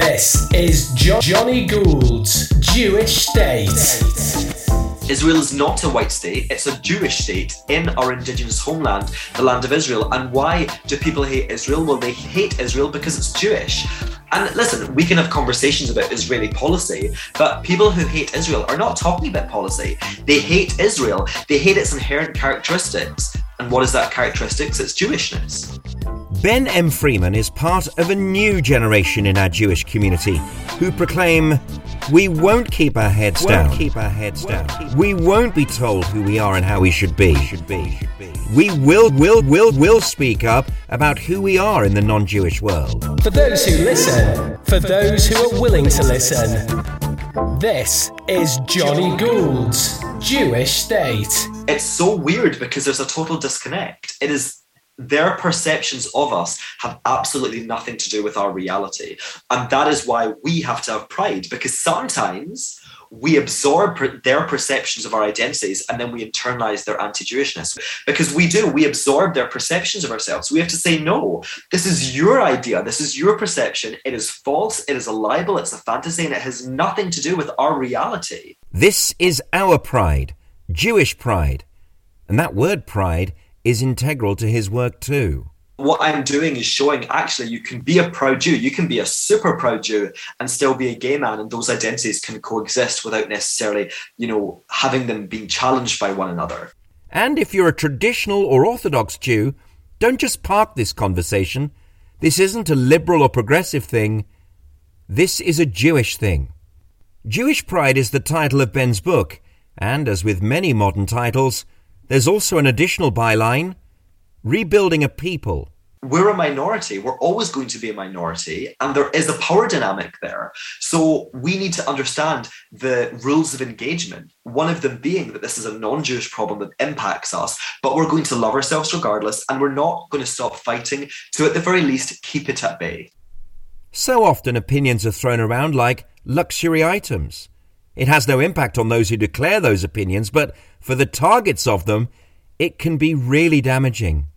This is jo- Jonny Gould's Jewish State. Israel is not a white state, it's a Jewish state in our indigenous homeland, the land of Israel. And why do people hate Israel? Well, they hate Israel because it's Jewish. And listen, we can have conversations about Israeli policy, but people who hate Israel are not talking about policy. They hate Israel, they hate its inherent characteristics. And what is that characteristics? It's Jewishness. Ben M. Freeman is part of a new generation in our Jewish community who proclaim, "We won't keep our heads Won't down. keep our heads down. We won't be told who we are and how we should be. Should be. We will, will, will, will speak up about who we are in the non-Jewish world. For those who listen, for those who are willing to listen, this is Jonny Gould's Jewish State. It's so weird because there's a total disconnect. It is their perceptions of us have absolutely nothing to do with our reality. And that is why we have to have pride because sometimes we absorb their perceptions of our identities and then we internalize their anti Jewishness. Because we do, we absorb their perceptions of ourselves. We have to say, no, this is your idea. This is your perception. It is false. It is a libel. It's a fantasy and it has nothing to do with our reality. This is our pride, Jewish pride. And that word pride is integral to his work too. what I'm doing is showing actually you can be a proud Jew, you can be a super proud Jew and still be a gay man, and those identities can coexist without necessarily, you know, having them being challenged by one another. And if you're a traditional or Orthodox Jew, don't just park this conversation. This isn't a liberal or progressive thing. This is a Jewish thing. Jewish Pride is the title of Ben's book, and as with many modern titles, there's also an additional byline Rebuilding a People. We're a minority. We're always going to be a minority, and there is a power dynamic there. So we need to understand the rules of engagement. One of them being that this is a non Jewish problem that impacts us, but we're going to love ourselves regardless, and we're not going to stop fighting to, at the very least, keep it at bay. So often opinions are thrown around like luxury items. It has no impact on those who declare those opinions, but for the targets of them, it can be really damaging.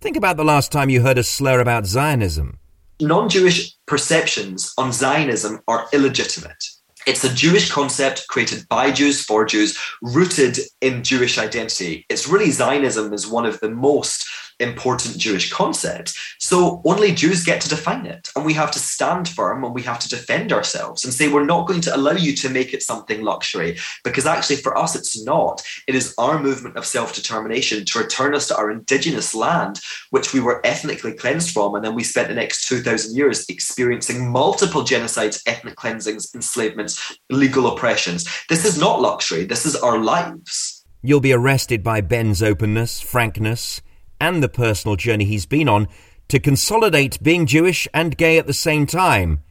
Think about the last time you heard a slur about Zionism. non Jewish perceptions on Zionism are illegitimate. It's a Jewish concept created by Jews for Jews, rooted in Jewish identity. It's really Zionism is one of the most important Jewish concepts. So only Jews get to define it. And we have to stand firm and we have to defend ourselves and say, we're not going to allow you to make it something luxury. Because actually, for us, it's not. It is our movement of self determination to return us to our indigenous land, which we were ethnically cleansed from. And then we spent the next 2,000 years experiencing multiple genocides, ethnic cleansings, enslavements, legal oppressions. This is not luxury. This is our lives. You'll be arrested by Ben's openness, frankness, and the personal journey he's been on to consolidate being Jewish and gay at the same time,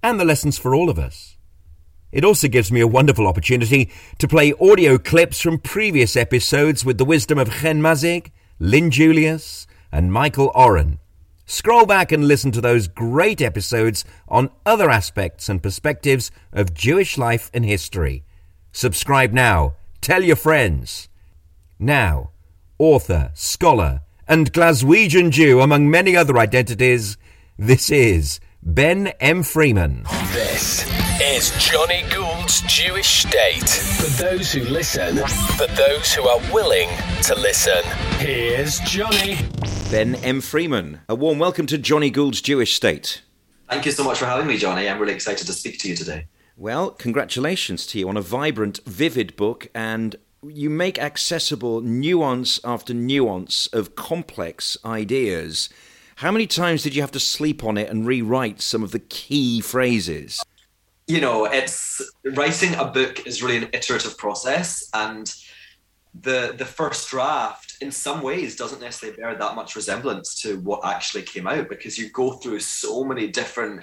and the lessons for all of us. It also gives me a wonderful opportunity to play audio clips from previous episodes with the wisdom of Hen Mazzig, Lyn Julius, and Michael Oren. Scroll back and listen to those great episodes on other aspects and perspectives of Jewish life and history. Subscribe now. Tell your friends. Now, author, scholar, and Glaswegian Jew, among many other identities, this is Ben M. Freeman. This is Jonny Gould's Jewish State. For those who listen, for those who are willing to listen, here's Jonny. Ben M. Freeman. A warm welcome to Jonny Gould's Jewish State. Thank you so much for having me, Jonny. I'm really excited to speak to you today. Well, congratulations to you on a vibrant, vivid book, and you make accessible nuance after nuance of complex ideas. How many times did you have to sleep on it and rewrite some of the key phrases? You know, it's writing a book is really an iterative process, and the the first draft, in some ways, doesn't necessarily bear that much resemblance to what actually came out because you go through so many different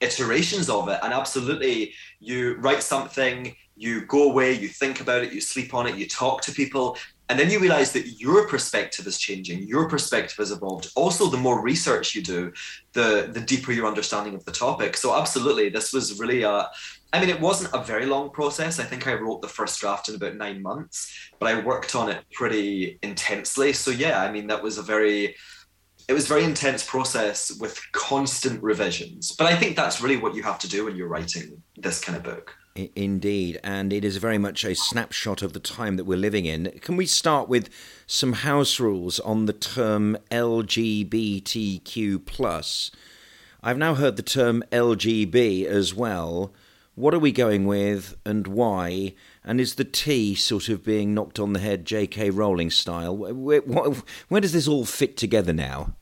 iterations of it, and absolutely, you write something, you go away, you think about it, you sleep on it, you talk to people, and then you realize that your perspective is changing, your perspective has evolved. Also, the more research you do, the the deeper your understanding of the topic. So, absolutely, this was really a. I mean, it wasn't a very long process. I think I wrote the first draft in about nine months, but I worked on it pretty intensely. So, yeah, I mean, that was a very it was very intense process with constant revisions. But I think that's really what you have to do when you're writing this kind of book. Indeed, and it is very much a snapshot of the time that we're living in. Can we start with some house rules on the term LGBTQ plus? I've now heard the term LGB as well. What are we going with and why? And is the T sort of being knocked on the head J.K. Rowling style? Where, where does this all fit together now?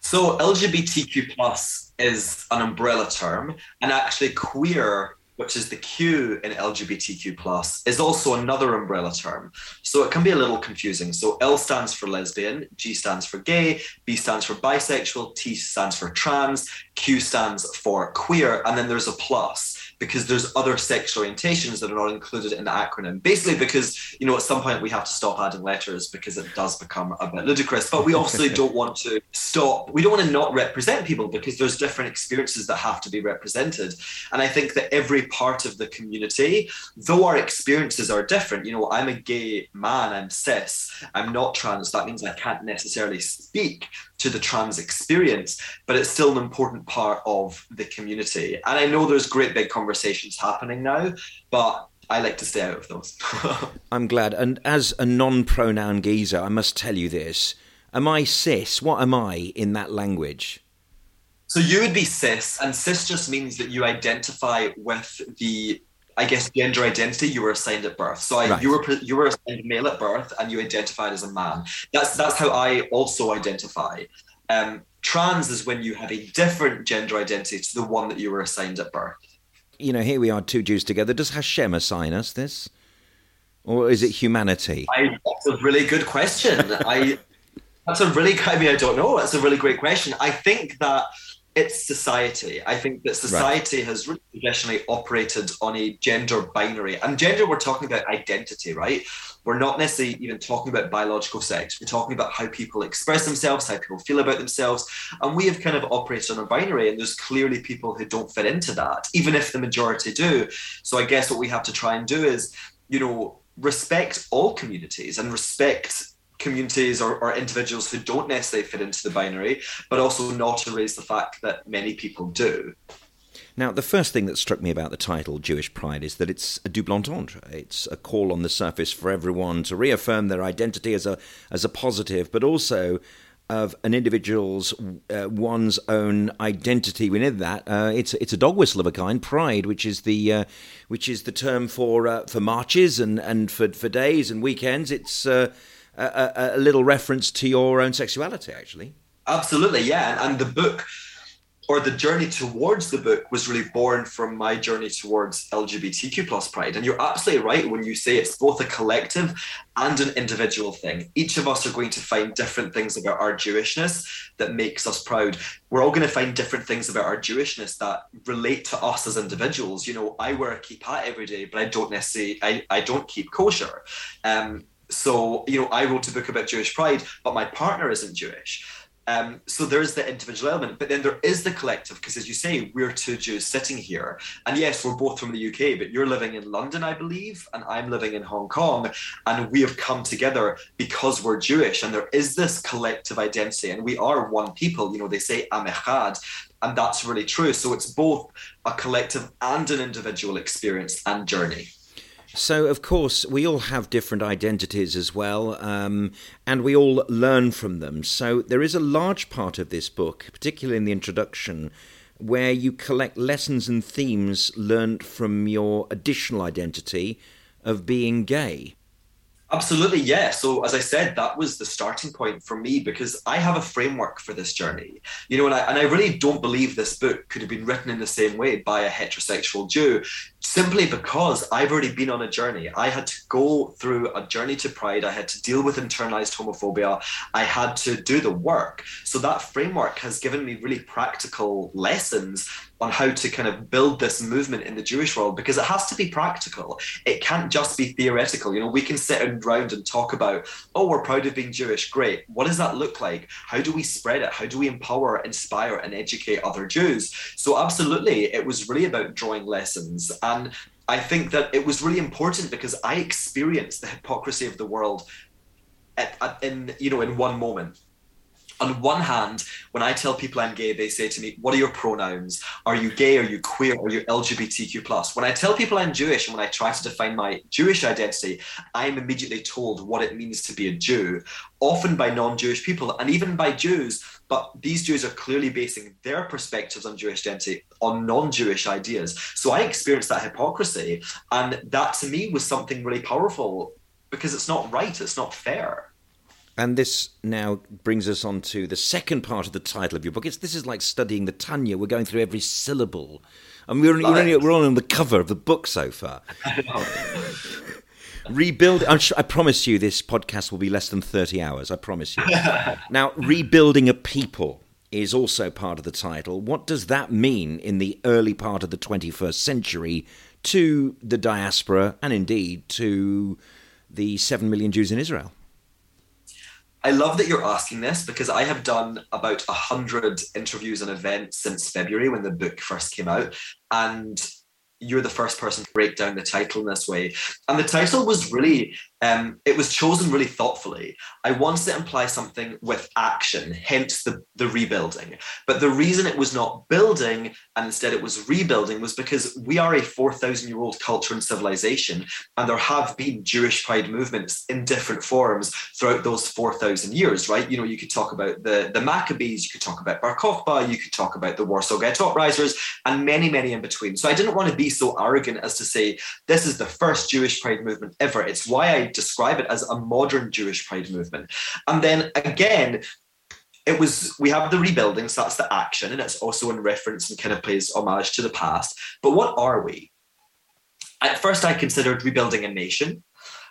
So LGBTQ plus is an umbrella term, and actually queer which is the Q in LGBTQ plus, is also another umbrella term. So it can be a little confusing. So L stands for lesbian, G stands for gay, B stands for bisexual, T stands for trans, Q stands for queer, and then there's a plus because there's other sexual orientations that are not included in the acronym. Basically, because you know at some point we have to stop adding letters because it does become a bit ludicrous. But we also don't want to stop. We don't want to not represent people because there's different experiences that have to be represented. And I think that every part of the community, though our experiences are different, you know, I'm a gay man, I'm cis, I'm not trans. That means I can't necessarily speak to the trans experience, but it's still an important part of the community. And I know there's great big conversations happening now, but I like to stay out of those. I'm glad. And as a non pronoun geezer, I must tell you this. Am I cis? What am I in that language? So you would be cis, and cis just means that you identify with the I guess gender identity you were assigned at birth. So I, right. you were you were assigned male at birth, and you identified as a man. That's that's how I also identify. Um, trans is when you have a different gender identity to the one that you were assigned at birth. You know, here we are, two Jews together. Does Hashem assign us this, or is it humanity? I, that's a really good question. I that's a really I mean I don't know. That's a really great question. I think that it's society. I think that society right. has really traditionally operated on a gender binary. And gender, we're talking about identity, right? We're not necessarily even talking about biological sex. We're talking about how people express themselves, how people feel about themselves. And we have kind of operated on a binary, and there's clearly people who don't fit into that, even if the majority do. So I guess what we have to try and do is, you know, respect all communities and respect communities or, or, individuals who don't necessarily fit into the binary, but also not erase the fact that many people do. Now, the first thing that struck me about the title, Jewish Pride, is that it's a double entendre. It's a call on the surface for everyone to reaffirm their identity as a, as a positive, but also of an individual's uh, one's own identity within that. Uh, it's it's a dog whistle of a kind, pride, which is the uh, which is the term for uh, for marches and, and for for days and weekends. It's uh, a, a, little reference to your own sexuality, actually. Absolutely, yeah. And the book or the journey towards the book was really born from my journey towards LGBTQ plus pride. And you're absolutely right when you say it's both a collective and an individual thing. Each of us are going to find different things about our Jewishness that makes us proud. We're all going to find different things about our Jewishness that relate to us as individuals. You know, I wear a kippah every day, but I don't necessarily I, I don't keep kosher. Um, so you know i wrote a book about jewish pride but my partner isn't jewish. Um, so there's the individual element but then there is the collective because as you say we're two jews sitting here. And yes we're both from the uk but you're living in london i believe and i'm living in hong kong and we have come together because we're jewish and there is this collective identity and we are one people. You know they say am echad and that's really true. So it's both a collective and an individual experience and journey so, of course, we all have different identities as well, um, and we all learn from them. So, there is a large part of this book, particularly in the introduction, where you collect lessons and themes learned from your additional identity of being gay. Absolutely, yeah. So, as I said, that was the starting point for me because I have a framework for this journey. You know, and I, and I really don't believe this book could have been written in the same way by a heterosexual Jew simply because I've already been on a journey. I had to go through a journey to pride. I had to deal with internalized homophobia. I had to do the work. So, that framework has given me really practical lessons on how to kind of build this movement in the Jewish world because it has to be practical. It can't just be theoretical. You know, we can sit around and talk about, oh, we're proud of being Jewish. Great. What does that look like? How do we spread it? How do we empower, inspire, and educate other Jews? So, absolutely, it was really about drawing lessons. And I think that it was really important because I experienced the hypocrisy of the world at, at, in, you know, in one moment on one hand, when I tell people I'm gay, they say to me, What are your pronouns? Are you gay? Are you queer? Are you LGBTQ? When I tell people I'm Jewish and when I try to define my Jewish identity, I'm immediately told what it means to be a Jew, often by non Jewish people and even by Jews. But these Jews are clearly basing their perspectives on Jewish identity on non Jewish ideas. So I experienced that hypocrisy. And that to me was something really powerful because it's not right, it's not fair. And this now brings us on to the second part of the title of your book. It's, this is like studying the Tanya. We're going through every syllable. And we're, only, we're on the cover of the book so far. Rebuild. Sure, I promise you, this podcast will be less than 30 hours. I promise you. now, rebuilding a people is also part of the title. What does that mean in the early part of the 21st century to the diaspora and indeed to the 7 million Jews in Israel? I love that you're asking this because I have done about a hundred interviews and events since February when the book first came out, and you're the first person to break down the title in this way. And the title was really, um, it was chosen really thoughtfully. I wanted to imply something with action, hence the, the rebuilding. But the reason it was not building and instead it was rebuilding was because we are a 4,000 year old culture and civilization. And there have been Jewish pride movements in different forms throughout those 4,000 years, right? You know, you could talk about the, the Maccabees, you could talk about Bar Kokhba, you could talk about the Warsaw Ghetto Uprisers, and many, many in between. So I didn't want to be so arrogant as to say this is the first Jewish pride movement ever. It's why I describe it as a modern Jewish pride movement. And then again, it was we have the rebuilding, so that's the action, and it's also in reference and kind of pays homage to the past. But what are we? At first, I considered rebuilding a nation.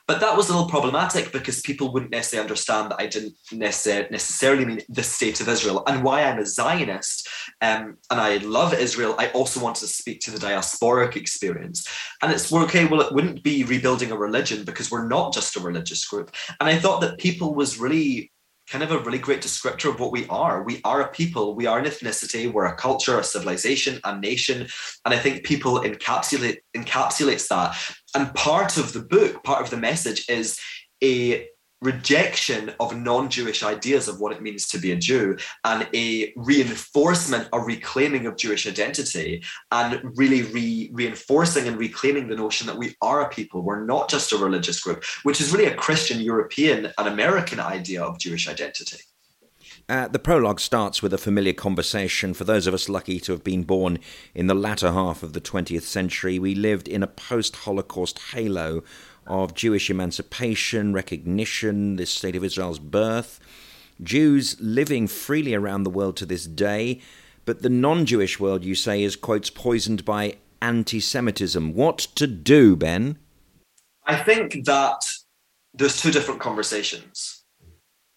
But that was a little problematic because people wouldn't necessarily understand that I didn't necessarily mean the state of Israel and why I'm a Zionist um, and I love Israel. I also want to speak to the diasporic experience. And it's okay, well, it wouldn't be rebuilding a religion because we're not just a religious group. And I thought that people was really kind of a really great descriptor of what we are. We are a people, we are an ethnicity, we're a culture, a civilization, a nation. And I think people encapsulate encapsulates that. And part of the book, part of the message is a rejection of non-Jewish ideas of what it means to be a Jew and a reinforcement or reclaiming of Jewish identity and really re- reinforcing and reclaiming the notion that we are a people, we're not just a religious group, which is really a Christian, European and American idea of Jewish identity. Uh, the prologue starts with a familiar conversation. For those of us lucky to have been born in the latter half of the 20th century, we lived in a post Holocaust halo of Jewish emancipation, recognition, the state of Israel's birth, Jews living freely around the world to this day. But the non Jewish world, you say, is, quotes, poisoned by anti Semitism. What to do, Ben? I think that there's two different conversations.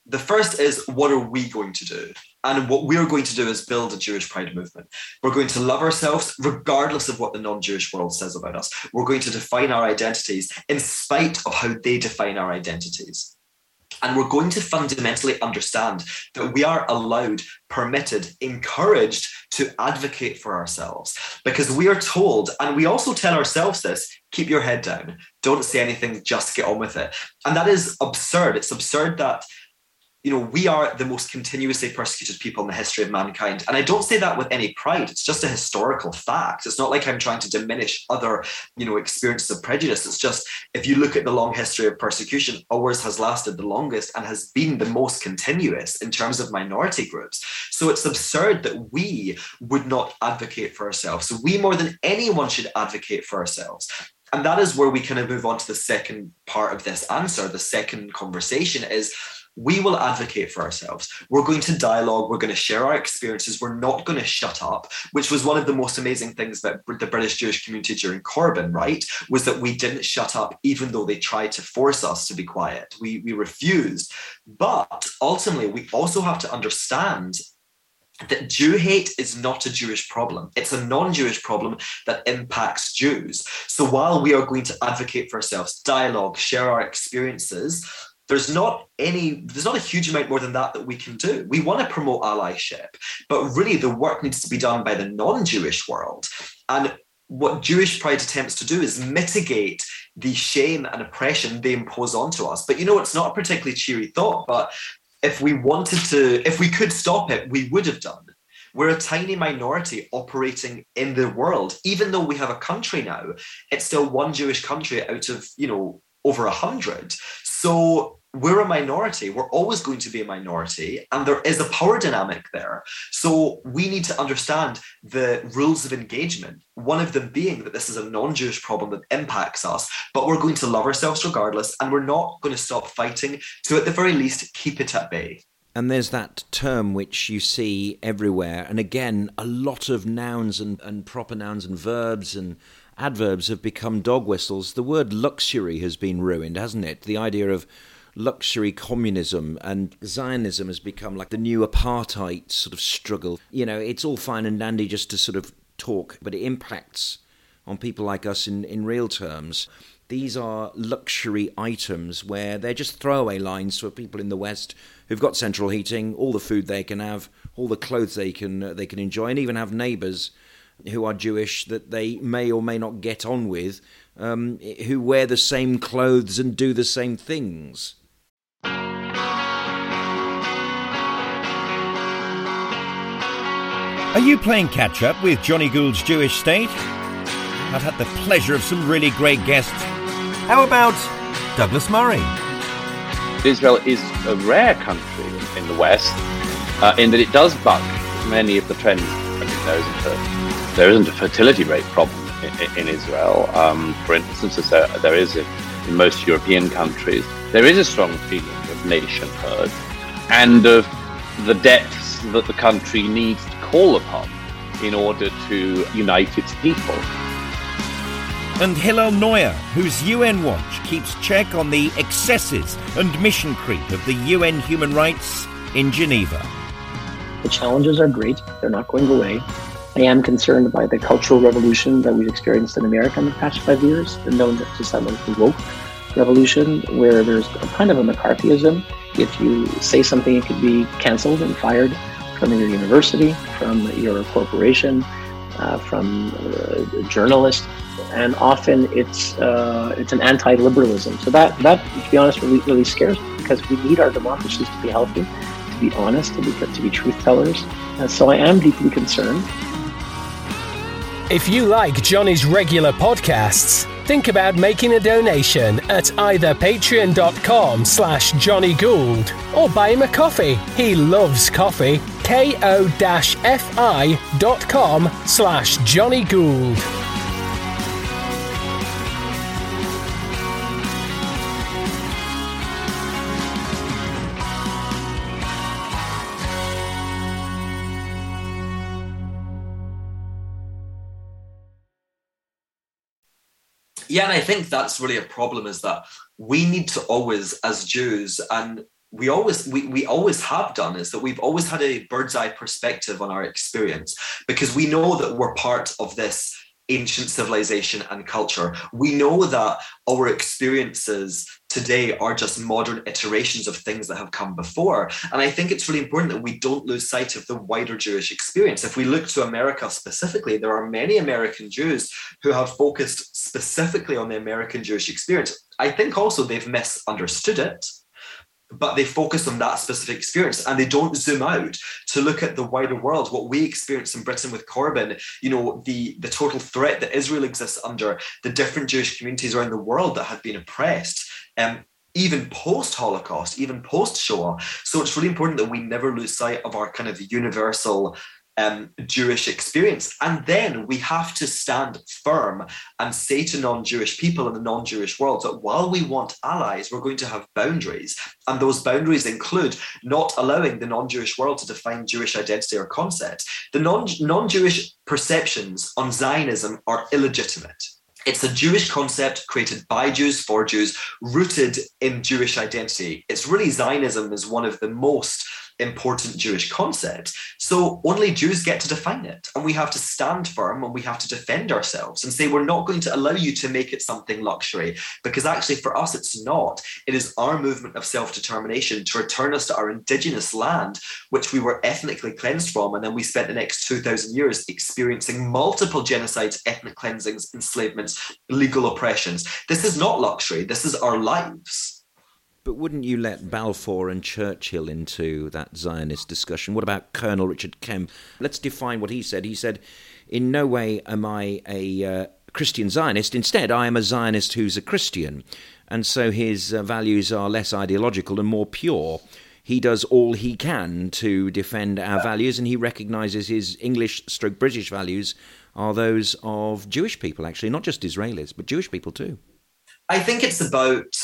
The first is what are we going to do? And what we're going to do is build a Jewish pride movement. We're going to love ourselves regardless of what the non Jewish world says about us. We're going to define our identities in spite of how they define our identities. And we're going to fundamentally understand that we are allowed, permitted, encouraged to advocate for ourselves because we are told, and we also tell ourselves this keep your head down, don't say anything, just get on with it. And that is absurd. It's absurd that you know, we are the most continuously persecuted people in the history of mankind. And I don't say that with any pride. It's just a historical fact. It's not like I'm trying to diminish other, you know, experiences of prejudice. It's just if you look at the long history of persecution, ours has lasted the longest and has been the most continuous in terms of minority groups. So it's absurd that we would not advocate for ourselves. So we more than anyone should advocate for ourselves and that is where we kind of move on to the second part of this answer the second conversation is we will advocate for ourselves. We're going to dialogue. We're going to share our experiences. We're not going to shut up, which was one of the most amazing things about the British Jewish community during Corbyn, right? Was that we didn't shut up, even though they tried to force us to be quiet. We, we refused. But ultimately, we also have to understand that Jew hate is not a Jewish problem. It's a non Jewish problem that impacts Jews. So while we are going to advocate for ourselves, dialogue, share our experiences, there's not any there's not a huge amount more than that that we can do we want to promote allyship but really the work needs to be done by the non-jewish world and what jewish pride attempts to do is mitigate the shame and oppression they impose onto us but you know it's not a particularly cheery thought but if we wanted to, if we could stop it, we would have done. We're a tiny minority operating in the world. Even though we have a country now, it's still one Jewish country out of, you know, over a hundred. So we're a minority. We're always going to be a minority, and there is a power dynamic there. So we need to understand the rules of engagement. One of them being that this is a non Jewish problem that impacts us, but we're going to love ourselves regardless, and we're not going to stop fighting to, at the very least, keep it at bay. And there's that term which you see everywhere. And again, a lot of nouns and, and proper nouns and verbs and adverbs have become dog whistles. The word luxury has been ruined, hasn't it? The idea of luxury communism and Zionism has become like the new apartheid sort of struggle. You know, it's all fine and dandy just to sort of talk, but it impacts on people like us in, in real terms. These are luxury items where they're just throwaway lines for people in the West who've got central heating, all the food they can have, all the clothes they can uh, they can enjoy, and even have neighbours who are Jewish that they may or may not get on with, um, who wear the same clothes and do the same things. Are you playing catch up with Jonny Gould's Jewish State? I've had the pleasure of some really great guests. How about Douglas Murray? Israel is a rare country in the West uh, in that it does buck many of the trends. I mean, there isn't a, there isn't a fertility rate problem in, in Israel. Um, for instance, as there, there is in, in most European countries, there is a strong feeling of nationhood and of the depths that the country needs call upon in order to unite its people. And Hillel Neuer, whose UN Watch keeps check on the excesses and mission creep of the UN human rights in Geneva. The challenges are great, they're not going away. I am concerned by the cultural revolution that we've experienced in America in the past five years, the known to some as the woke revolution, where there's a kind of a McCarthyism. If you say something, it could be canceled and fired from your university, from your corporation, uh, from a journalist, and often it's uh, it's an anti-liberalism. So that that, to be honest, really really scares me because we need our democracies to be healthy, to be honest, to be to be truth tellers. And so I am deeply concerned. If you like Jonny's regular podcasts, think about making a donation at either patreon.com slash Jonny Gould or buy him a coffee. He loves coffee. ko-fi.com slash Jonny Gould. Yeah, and I think that's really a problem is that we need to always, as Jews, and we always we, we always have done is that we've always had a bird's eye perspective on our experience because we know that we're part of this ancient civilization and culture. We know that our experiences today are just modern iterations of things that have come before. And I think it's really important that we don't lose sight of the wider Jewish experience. If we look to America specifically, there are many American Jews who have focused specifically on the American Jewish experience. I think also they've misunderstood it but they focus on that specific experience and they don't zoom out to look at the wider world what we experience in britain with corbyn you know the the total threat that israel exists under the different jewish communities around the world that have been oppressed um, even post Holocaust, even post Shoah. So it's really important that we never lose sight of our kind of universal um, Jewish experience. And then we have to stand firm and say to non Jewish people in the non Jewish world that while we want allies, we're going to have boundaries. And those boundaries include not allowing the non Jewish world to define Jewish identity or concept. The non Jewish perceptions on Zionism are illegitimate. It's a Jewish concept created by Jews for Jews, rooted in Jewish identity. It's really Zionism is one of the most important Jewish concept. So only Jews get to define it. And we have to stand firm and we have to defend ourselves and say, we're not going to allow you to make it something luxury. Because actually, for us, it's not. It is our movement of self determination to return us to our indigenous land, which we were ethnically cleansed from. And then we spent the next 2,000 years experiencing multiple genocides, ethnic cleansings, enslavements, legal oppressions. This is not luxury. This is our lives. But wouldn't you let Balfour and Churchill into that Zionist discussion? What about Colonel Richard Kemp? Let's define what he said. He said, In no way am I a uh, Christian Zionist. Instead, I am a Zionist who's a Christian. And so his uh, values are less ideological and more pure. He does all he can to defend our values, and he recognizes his English stroke British values are those of Jewish people, actually, not just Israelis, but Jewish people too. I think it's about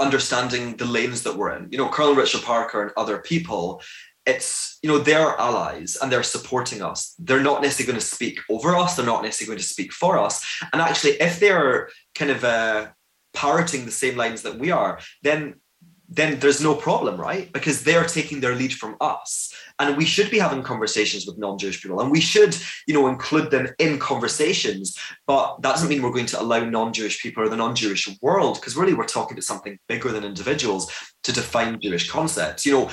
understanding the lanes that we're in. You know, Colonel Richard Parker and other people, it's, you know, they're allies and they're supporting us. They're not necessarily going to speak over us, they're not necessarily going to speak for us. And actually, if they're kind of uh, parroting the same lines that we are, then then there's no problem, right? Because they're taking their lead from us. And we should be having conversations with non-Jewish people and we should, you know, include them in conversations. But that doesn't mean we're going to allow non-Jewish people or the non-Jewish world, because really we're talking about something bigger than individuals to define Jewish concepts. You know,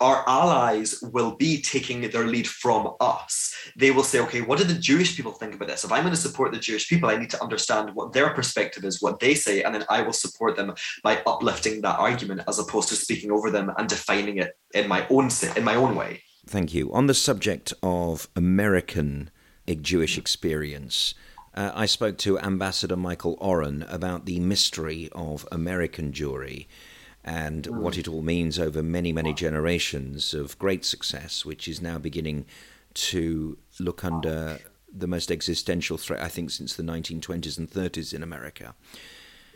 our allies will be taking their lead from us. They will say, okay, what do the Jewish people think about this? If I'm going to support the Jewish people, I need to understand what their perspective is, what they say, and then I will support them by uplifting that argument as opposed to speaking over them and defining it in my own in my own way. Thank you. On the subject of American Jewish experience, uh, I spoke to Ambassador Michael Oren about the mystery of American Jewry and mm. what it all means over many, many generations of great success, which is now beginning to look under the most existential threat, I think, since the 1920s and 30s in America.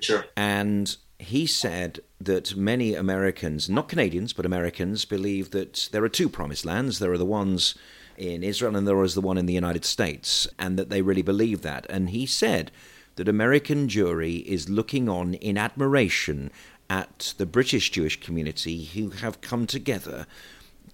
Sure. And he said that many Americans, not Canadians, but Americans, believe that there are two promised lands. There are the ones in Israel and there is the one in the United States, and that they really believe that. And he said that American Jewry is looking on in admiration at the British Jewish community who have come together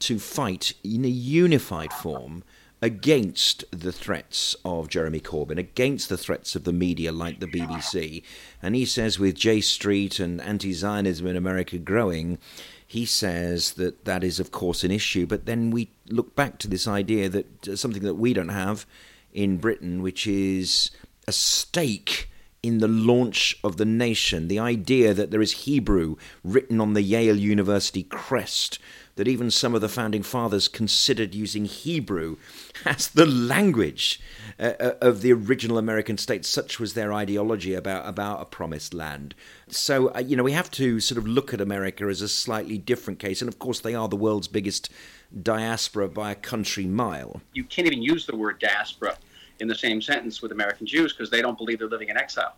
to fight in a unified form against the threats of Jeremy Corbyn, against the threats of the media like the BBC. And he says, with J Street and anti Zionism in America growing, he says that that is, of course, an issue. But then we look back to this idea that uh, something that we don't have in Britain, which is a stake in the launch of the nation, the idea that there is Hebrew written on the Yale University crest, that even some of the founding fathers considered using Hebrew as the language uh, uh, of the original American states. Such was their ideology about, about a promised land. So, uh, you know, we have to sort of look at America as a slightly different case. And of course, they are the world's biggest diaspora by a country mile. You can't even use the word diaspora in the same sentence with American Jews because they don't believe they're living in exile.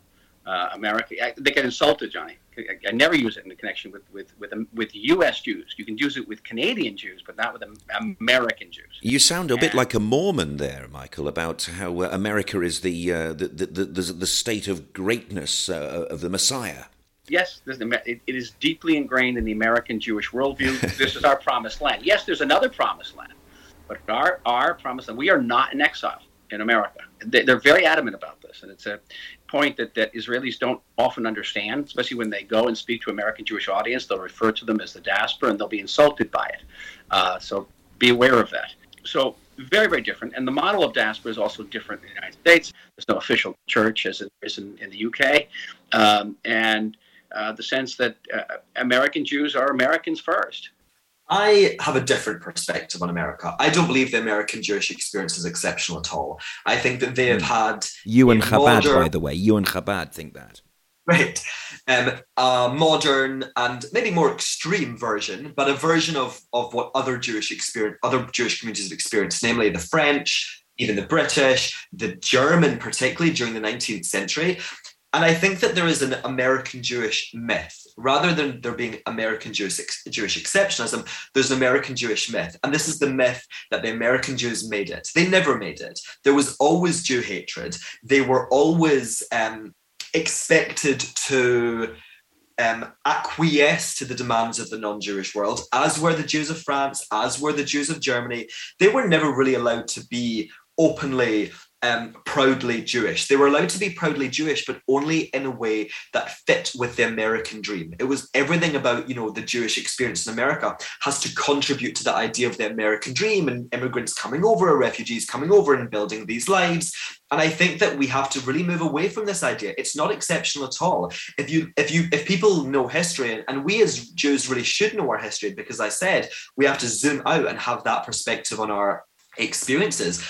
Uh, America, I, they get insulted, Jonny. I, I, never use it in the connection with with with, um, with U.S. Jews. You can use it with Canadian Jews, but not with American Jews. You sound a and, bit like a Mormon there, Michael, about how uh, America is the, uh, the, the, the, the state of greatness uh, of the Messiah. Yes, it is deeply ingrained in the American Jewish worldview. this is our promised land. Yes, there's another promised land, but our our promised land. We are not in exile in America. They, are very adamant about this, and it's a point that, that Israelis don't often understand, especially when they go and speak to American Jewish audience. They'll refer to them as the diaspora, and they'll be insulted by it. Uh, so be aware of that. So very, very different. And the model of diaspora is also different in the United States. There's no official church as it is in, in the UK, um, and uh, the sense that uh, American Jews are Americans first. I have a different perspective on America. I don't believe the American Jewish experience is exceptional at all. I think that they have hmm. had. You and Chabad, modern, by the way, you and Chabad think that. Right. Um, a modern and maybe more extreme version, but a version of, of what other Jewish experience, other Jewish communities have experienced, namely the French, even the British, the German, particularly during the 19th century. And I think that there is an American Jewish myth. Rather than there being American Jewish, Jewish exceptionalism, there's an American Jewish myth. And this is the myth that the American Jews made it. They never made it. There was always Jew hatred. They were always um, expected to um, acquiesce to the demands of the non Jewish world, as were the Jews of France, as were the Jews of Germany. They were never really allowed to be openly um, proudly Jewish. They were allowed to be proudly Jewish, but only in a way that fit with the American dream. It was everything about, you know, the Jewish experience in America has to contribute to the idea of the American dream and immigrants coming over, refugees coming over and building these lives. And I think that we have to really move away from this idea. It's not exceptional at all. If you, if you, if people know history, and we as Jews really should know our history, because I said we have to zoom out and have that perspective on our experiences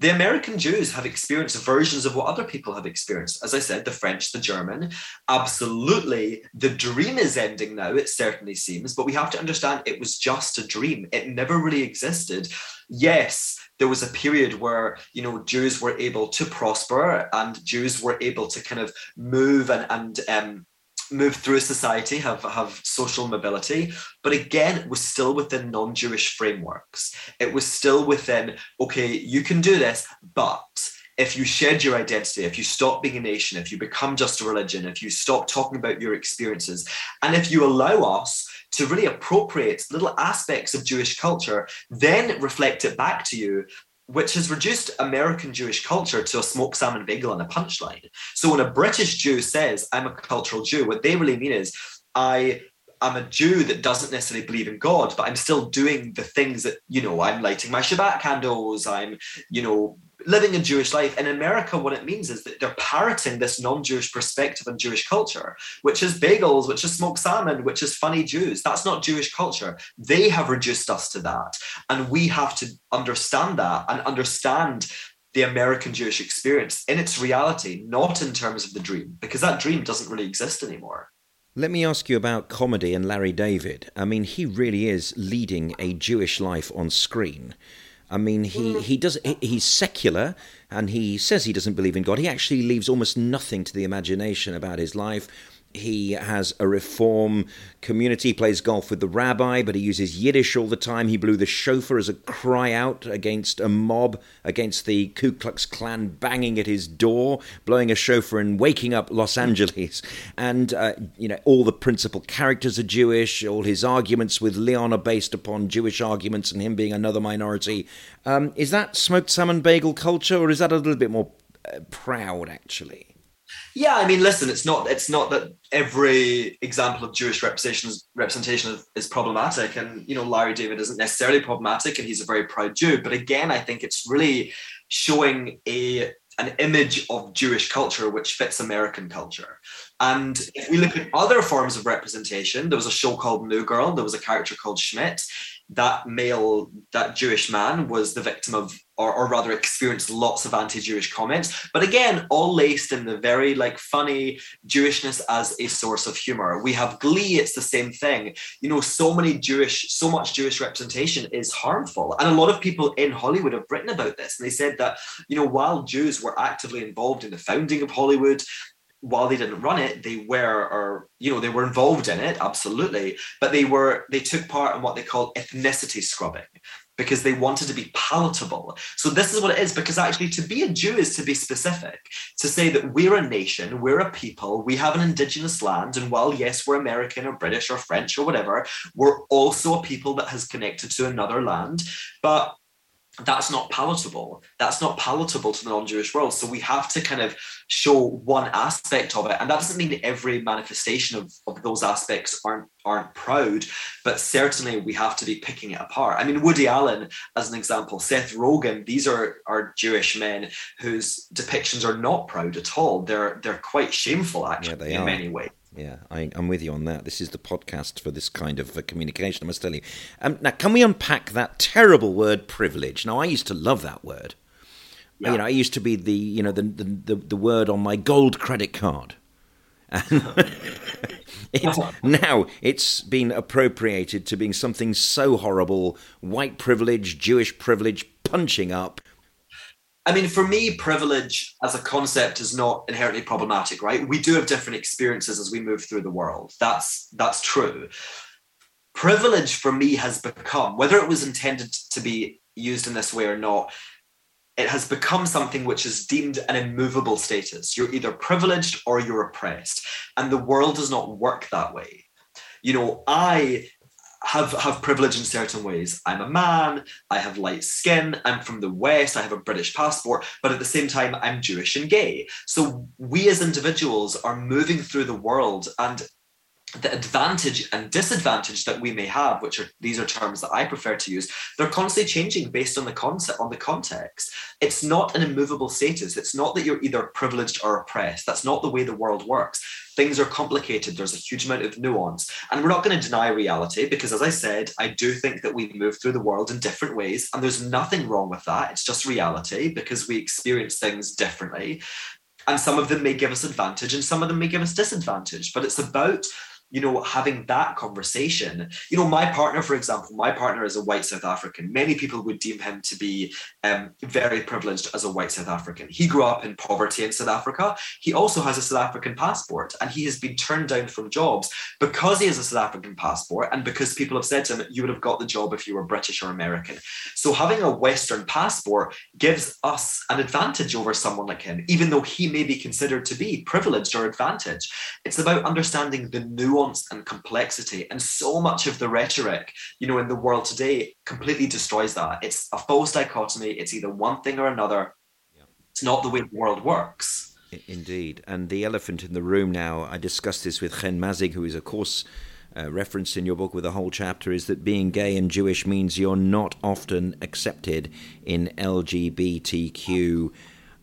the American Jews have experienced versions of what other people have experienced. As I said, the French, the German. Absolutely, the dream is ending now, it certainly seems, but we have to understand it was just a dream. It never really existed. Yes, there was a period where you know Jews were able to prosper and Jews were able to kind of move and and um, move through society, have, have social mobility, but again, it was still within non Jewish frameworks. It was still within, okay, you can do this, but if you shed your identity, if you stop being a nation, if you become just a religion, if you stop talking about your experiences, and if you allow us to really appropriate little aspects of Jewish culture, then reflect it back to you, which has reduced American Jewish culture to a smoked salmon bagel and a punchline. So when a British Jew says, I'm a cultural Jew, what they really mean is, I am a Jew that doesn't necessarily believe in God, but I'm still doing the things that, you know, I'm lighting my Shabbat candles, I'm, you know, living a Jewish life. In America, what it means is that they're parroting this non Jewish perspective on Jewish culture, which is bagels, which is smoked salmon, which is funny Jews. That's not Jewish culture. They have reduced us to that. And we have to understand that and understand the American Jewish experience in its reality, not in terms of the dream, because that dream doesn't really exist anymore. Let me ask you about comedy and Larry David. I mean, he really is leading a Jewish life on screen. I mean, he, he does he's secular and he says he doesn't believe in God. He actually leaves almost nothing to the imagination about his life. He has a reform community. He plays golf with the rabbi, but he uses Yiddish all the time. He blew the shofar as a cry out against a mob, against the Ku Klux Klan banging at his door, blowing a shofar and waking up Los Angeles. And, uh, you know, all the principal characters are Jewish. All his arguments with Leon are based upon Jewish arguments and him being another minority. Um, is that smoked salmon bagel culture, or is that a little bit more uh, proud, actually? Yeah, I mean, listen, it's not it's not that every example of Jewish representation is, representation is problematic, and you know, Larry David isn't necessarily problematic, and he's a very proud Jew. But again, I think it's really showing a an image of Jewish culture which fits American culture. And if we look at other forms of representation, there was a show called New Girl. There was a character called Schmidt that male, that Jewish man was the victim of, or, or rather experienced lots of anti-Jewish comments. But again, all laced in the very like funny Jewishness as a source of humor. We have Glee, it's the same thing. You know, so many Jewish, so much Jewish representation is harmful. And a lot of people in Hollywood have written about this. And they said that, you know, while Jews were actively involved in the founding of Hollywood, while they didn't run it, they were, or you know, they were involved in it, absolutely. But they were, they took part in what they call ethnicity scrubbing because they wanted to be palatable. So this is what it is, because actually to be a Jew is to be specific, to say that we're a nation, we're a people, we have an indigenous land, and while yes, we're American or British or French or whatever, we're also a people that has connected to another land. But that's not palatable. That's not palatable to the non-Jewish world. So we have to kind of show one aspect of it. And that doesn't mean that every manifestation of, of those aspects aren't aren't proud, but certainly we have to be picking it apart. I mean, Woody Allen, as an example, Seth Rogen, these are, are Jewish men whose depictions are not proud at all. They're they're quite shameful actually yeah, in are. many ways. Yeah, I, am with you on that. This is the podcast for this kind of uh, communication, I must tell you. Um, now, can we unpack that terrible word privilege? Now, I used to love that word. Yeah. You know, I used to be the, you know, the, the, the, word on my gold credit card. it's, now it's been appropriated to being something so horrible white privilege, Jewish privilege, punching up. I mean, for me, privilege as a concept is not inherently problematic, right? We do have different experiences as we move through the world. That's that's true. Privilege for me has become, whether it was intended to be used in this way or not, it has become something which is deemed an immovable status. You're either privileged or you're oppressed. And the world does not work that way. You know, I have have privilege in certain ways. I'm a man, I have light skin, I'm from the West, I have a British passport, but at the same time, I'm Jewish and gay. So we as individuals are moving through the world and the advantage and disadvantage that we may have, which are these are terms that I prefer to use, they're constantly changing based on the concept on the context. It's not an immovable status. It's not that you're either privileged or oppressed. That's not the way the world works. Things are complicated. There's a huge amount of nuance. And we're not going to deny reality because as I said, I do think that we move through the world in different ways. And there's nothing wrong with that. It's just reality because we experience things differently. And some of them may give us advantage and some of them may give us disadvantage. But it's about you know, having that conversation. You know, my partner, for example, my partner is a white South African. Many people would deem him to be um, very privileged as a white South African. He grew up in poverty in South Africa. He also has a South African passport and he has been turned down from jobs because he has a South African passport and because people have said to him, you would have got the job if you were British or American. So having a Western passport gives us an advantage over someone like him, even though he may be considered to be privileged or advantaged. It's about understanding the new nuance and complexity. And so much of the rhetoric, you know, in the world today completely destroys that. It's a false dichotomy. It's either one thing or another. Yeah. It's not the way the world works. Indeed. And the elephant in the room now, I discussed this with Hen Mazzig, who is, of course, uh, referenced in your book with a whole chapter, is that being gay and Jewish means you're not often accepted in LGBTQ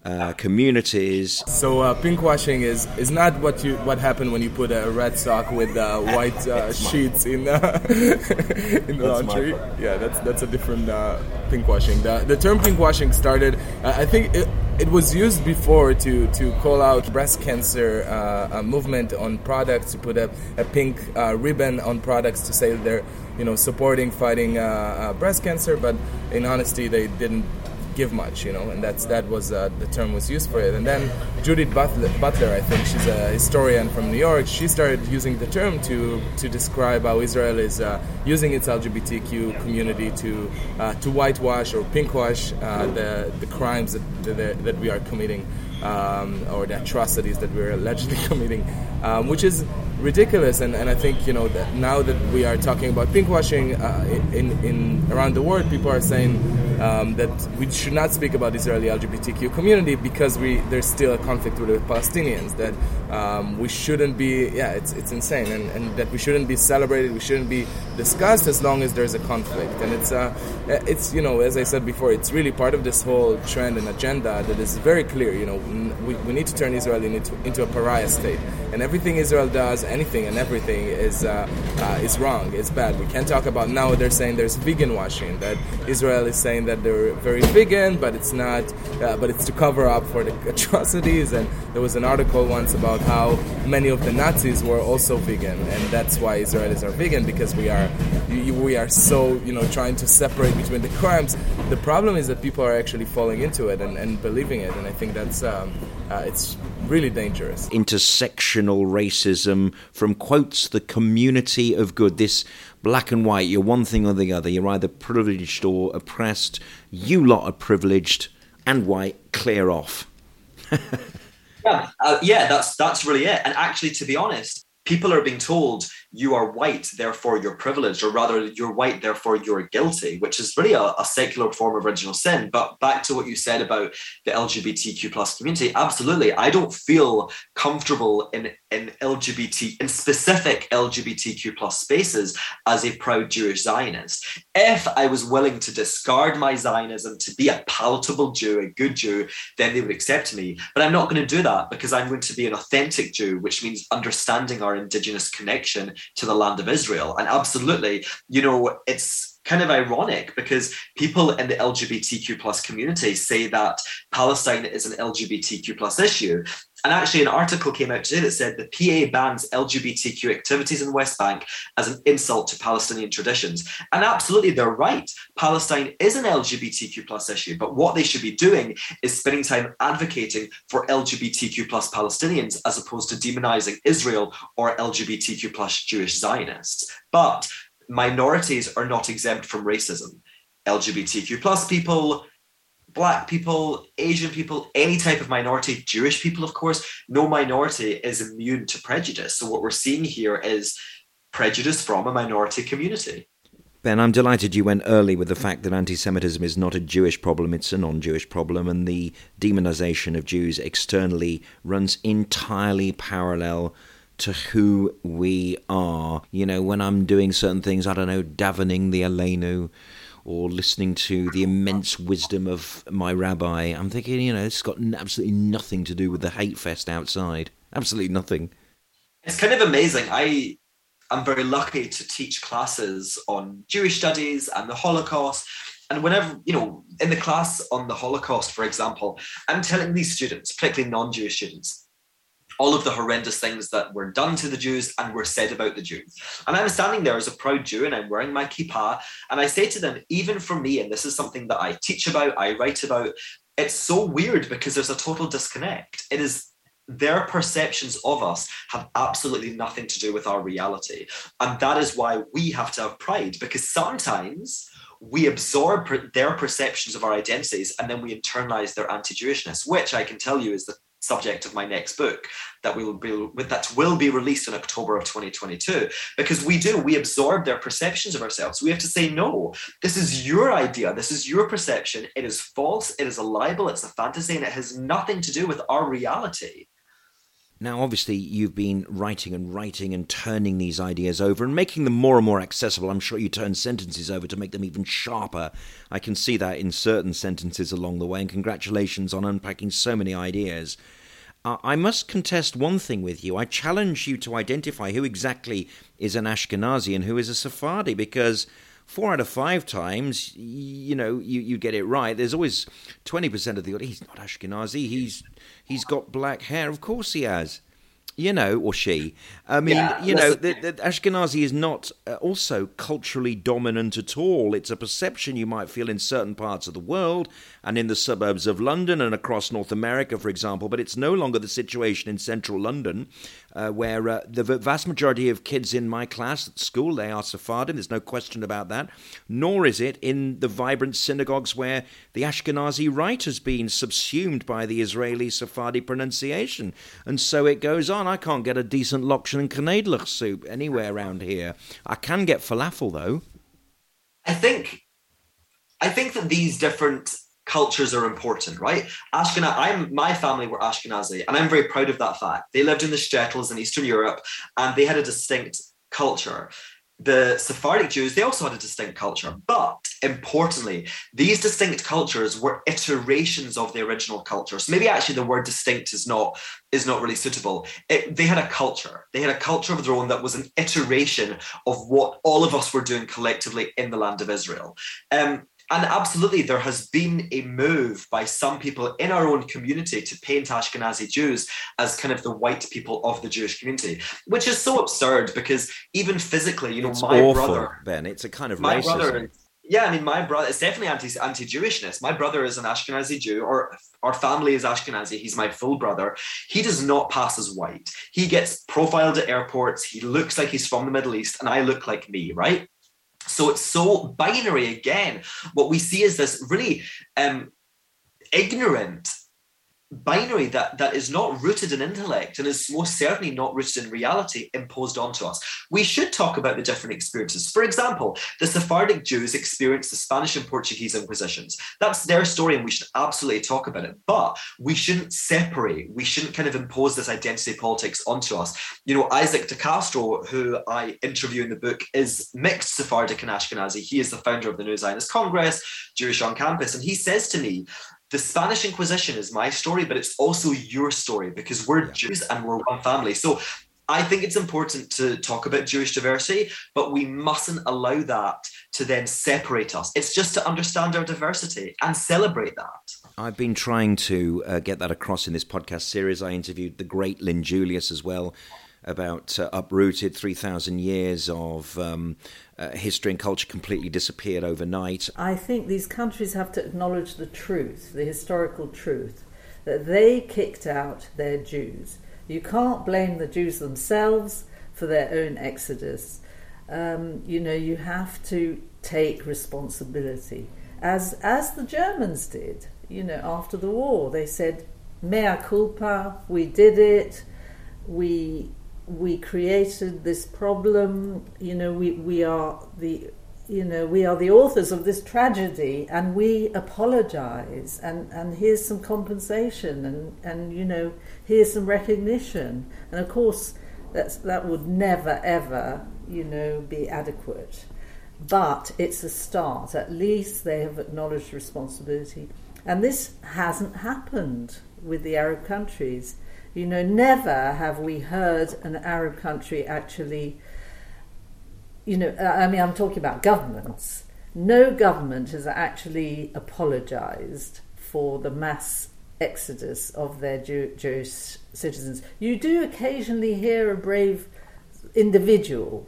uh, communities. So uh, pinkwashing is is not what you what happened when you put a red sock with uh, white uh, sheets in uh, in the laundry. Yeah, that's that's a different uh, pinkwashing. The the term pinkwashing started. I think it, it was used before to to call out breast cancer movement on products. To put a, a pink ribbon on products to say they're you know supporting fighting breast cancer, but in honesty, they didn't give much, you know, and that's that was uh, the term was used for it. And then Judith Butler, Butler, I think she's a historian from New York. She started using the term to to describe how Israel is uh, using its LGBTQ community to uh, to whitewash or pinkwash uh, the the crimes that, that, that we are committing um, or the atrocities that we're allegedly committing, um, which is ridiculous. And, and I think you know that now that we are talking about pinkwashing uh, in, in around the world, people are saying um, that we should not speak about the Israeli LGBTQ community because we there's still a conflict with the Palestinians. That um, we shouldn't be yeah it's it's insane, and, and that we shouldn't be celebrated, we shouldn't be discussed as long as there's a conflict. And it's uh, it's you know as I said before, it's really part of this whole trend and agenda that is very clear. You know we, we need to turn Israel into, into a pariah state, and everything Israel does, anything and everything is uh, uh, is wrong. It's bad. We can't talk about now. They're saying there's vegan washing. That Israel is saying that they're very vegan, but it's not. Uh, but it's to cover up for the atrocities. And there was an article once about how many of the Nazis were also vegan, and that's why Israelis are vegan because we are we are so you know trying to separate between the crimes. The problem is that people are actually falling into it and, and believing it, and I think that's um, uh, it's really dangerous. Intersectional racism from quotes the community of good. This black and white, you're one thing or the other. You're either privileged or oppressed. You lot are privileged and white. Clear off. yeah, uh, yeah, that's that's really it. And actually, to be honest, people are being told you are white, therefore you're privileged, or rather, you're white, therefore you're guilty, which is really a, a, secular form of original sin. But back to what you said about the LGBTQ plus community, absolutely, I don't feel comfortable in in LGBT in specific LGBTQ plus spaces as a proud Jewish Zionist. If I was willing to discard my Zionism to be a palatable Jew, a good Jew, then they would accept me. But I'm not going to do that because I'm going to be an authentic Jew, which means understanding our indigenous connection to the land of Israel. And absolutely, you know, it's kind of ironic because people in the LGBTQ plus community say that Palestine is an LGBTQ plus issue. And actually, an article came out today that said the PA bans LGBTQ activities in the West Bank as an insult to Palestinian traditions. And absolutely, they're right. Palestine is an LGBTQ plus issue, but what they should be doing is spending time advocating for LGBTQ plus Palestinians as opposed to demonizing Israel or LGBTQ plus Jewish Zionists. But minorities are not exempt from racism. LGBTQ plus people, black people, Asian people, any type of minority, Jewish people, of course, no minority is immune to prejudice. So what we're seeing here is prejudice from a minority community. Ben, I'm delighted you went early with the fact that anti Semitism is not a Jewish problem, it's a non Jewish problem, and the demonization of Jews externally runs entirely parallel to who we are. You know, when I'm doing certain things, I don't know, davening the Aleinu or listening to the immense wisdom of my rabbi, I'm thinking, you know, it's got absolutely nothing to do with the hate fest outside. Absolutely nothing. It's kind of amazing. I I'm very lucky to teach classes on Jewish studies and the Holocaust. And whenever, you know, in the class on the Holocaust, for example, I'm telling these students, particularly non Jewish students, all of the horrendous things that were done to the Jews and were said about the Jews. And I'm standing there as a proud Jew and I'm wearing my kippah. And I say to them, even for me, and this is something that I teach about, I write about, it's so weird because there's a total disconnect. It is their perceptions of us have absolutely nothing to do with our reality. And that is why we have to have pride because sometimes we absorb their perceptions of our identities and then we internalize their anti-Jewishness, which I can tell you is the subject of my next book that will be that will be released in October of 2022 because we do we absorb their perceptions of ourselves. We have to say no this is your idea. This is your perception. It is false. It is a libel. It's a fantasy. And it has nothing to do with our reality now, obviously, you've been writing and writing and turning these ideas over and making them more and more accessible. I'm sure you turn sentences over to make them even sharper. I can see that in certain sentences along the way, and congratulations on unpacking so many ideas. I must contest one thing with you. I challenge you to identify who exactly is an Ashkenazi and who is a Sephardi, because four out of five times, you know, you, you get it right. There's always 20% of the audience, he's not Ashkenazi, he's He's got black hair. Of course he has. You know, or she. I mean, yeah, you know, the, the Ashkenazi is not uh, also culturally dominant at all. It's a perception you might feel in certain parts of the world and in the suburbs of London and across North America, for example, but it's no longer the situation in central London uh, where uh, the vast majority of kids in my class at school they are Sephardim. There's no question about that. Nor is it in the vibrant synagogues where the Ashkenazi rite has been subsumed by the Israeli Sephardi pronunciation, and so it goes on. I can't get a decent lokshen and knedlich soup anywhere around here. I can get falafel though. I think, I think that these different cultures are important, right? Ashkenaz, I'm my family were Ashkenazi, and I'm very proud of that fact. They lived in the shtetls in Eastern Europe, and they had a distinct culture. The Sephardic Jews, they also had a distinct culture, but importantly, these distinct cultures were iterations of the original culture. So maybe actually the word distinct is not is not really suitable. It, they had a culture. They had a culture of their own that was an iteration of what all of us were doing collectively in the land of Israel. Um, and absolutely, there has been a move by some people in our own community to paint Ashkenazi Jews as kind of the white people of the Jewish community, which is so absurd because even physically, you know, it's my awful, brother, Ben, it's a kind of my racism. brother. Yeah, I mean, my brother. It's definitely anti anti Jewishness. My brother is an Ashkenazi Jew, or our family is Ashkenazi. He's my full brother. He does not pass as white. He gets profiled at airports. He looks like he's from the Middle East, and I look like me, right? So it's so binary again. What we see is this really um, ignorant binary that that is not rooted in intellect and is most certainly not rooted in reality imposed onto us. We should talk about the different experiences. For example the sephardic jews experienced the spanish and portuguese inquisitions. That's their story and we should absolutely talk about it. But we shouldn't separate. We shouldn't kind of impose this identity politics onto us. You know isaac de castro who i interview in the book is mixed sephardic and ashkenazi. He is the founder of the new zionist congress jewish on campus and he says to me the Spanish Inquisition is my story, but it's also your story because we're yeah. Jews and we're one family. So I think it's important to talk about Jewish diversity, but we mustn't allow that to then separate us. It's just to understand our diversity and celebrate that. I've been trying to uh, get that across in this podcast series. I interviewed the great Lyn Julius as well about uh, uprooted 3,000 years of um, uh, history and culture completely disappeared overnight. I think these countries have to acknowledge the truth, the historical truth, that they kicked out their Jews. You can't blame the Jews themselves for their own exodus. Um, you know, you have to take responsibility, as as the Germans did. You know, after the war, they said, "Mea culpa, we did it. We we created this problem. You know, we, we are the you know we are the authors of this tragedy and we apologize and and here's some compensation and and you know here's some recognition. And of course that's that would never ever you know be adequate. But it's a start. At least they have acknowledged responsibility. And this hasn't happened with the arab countries you know, never have we heard an Arab country actually, you know, I mean, I'm talking about governments. No government has actually apologized for the mass exodus of their Jew- Jewish citizens. You do occasionally hear a brave individual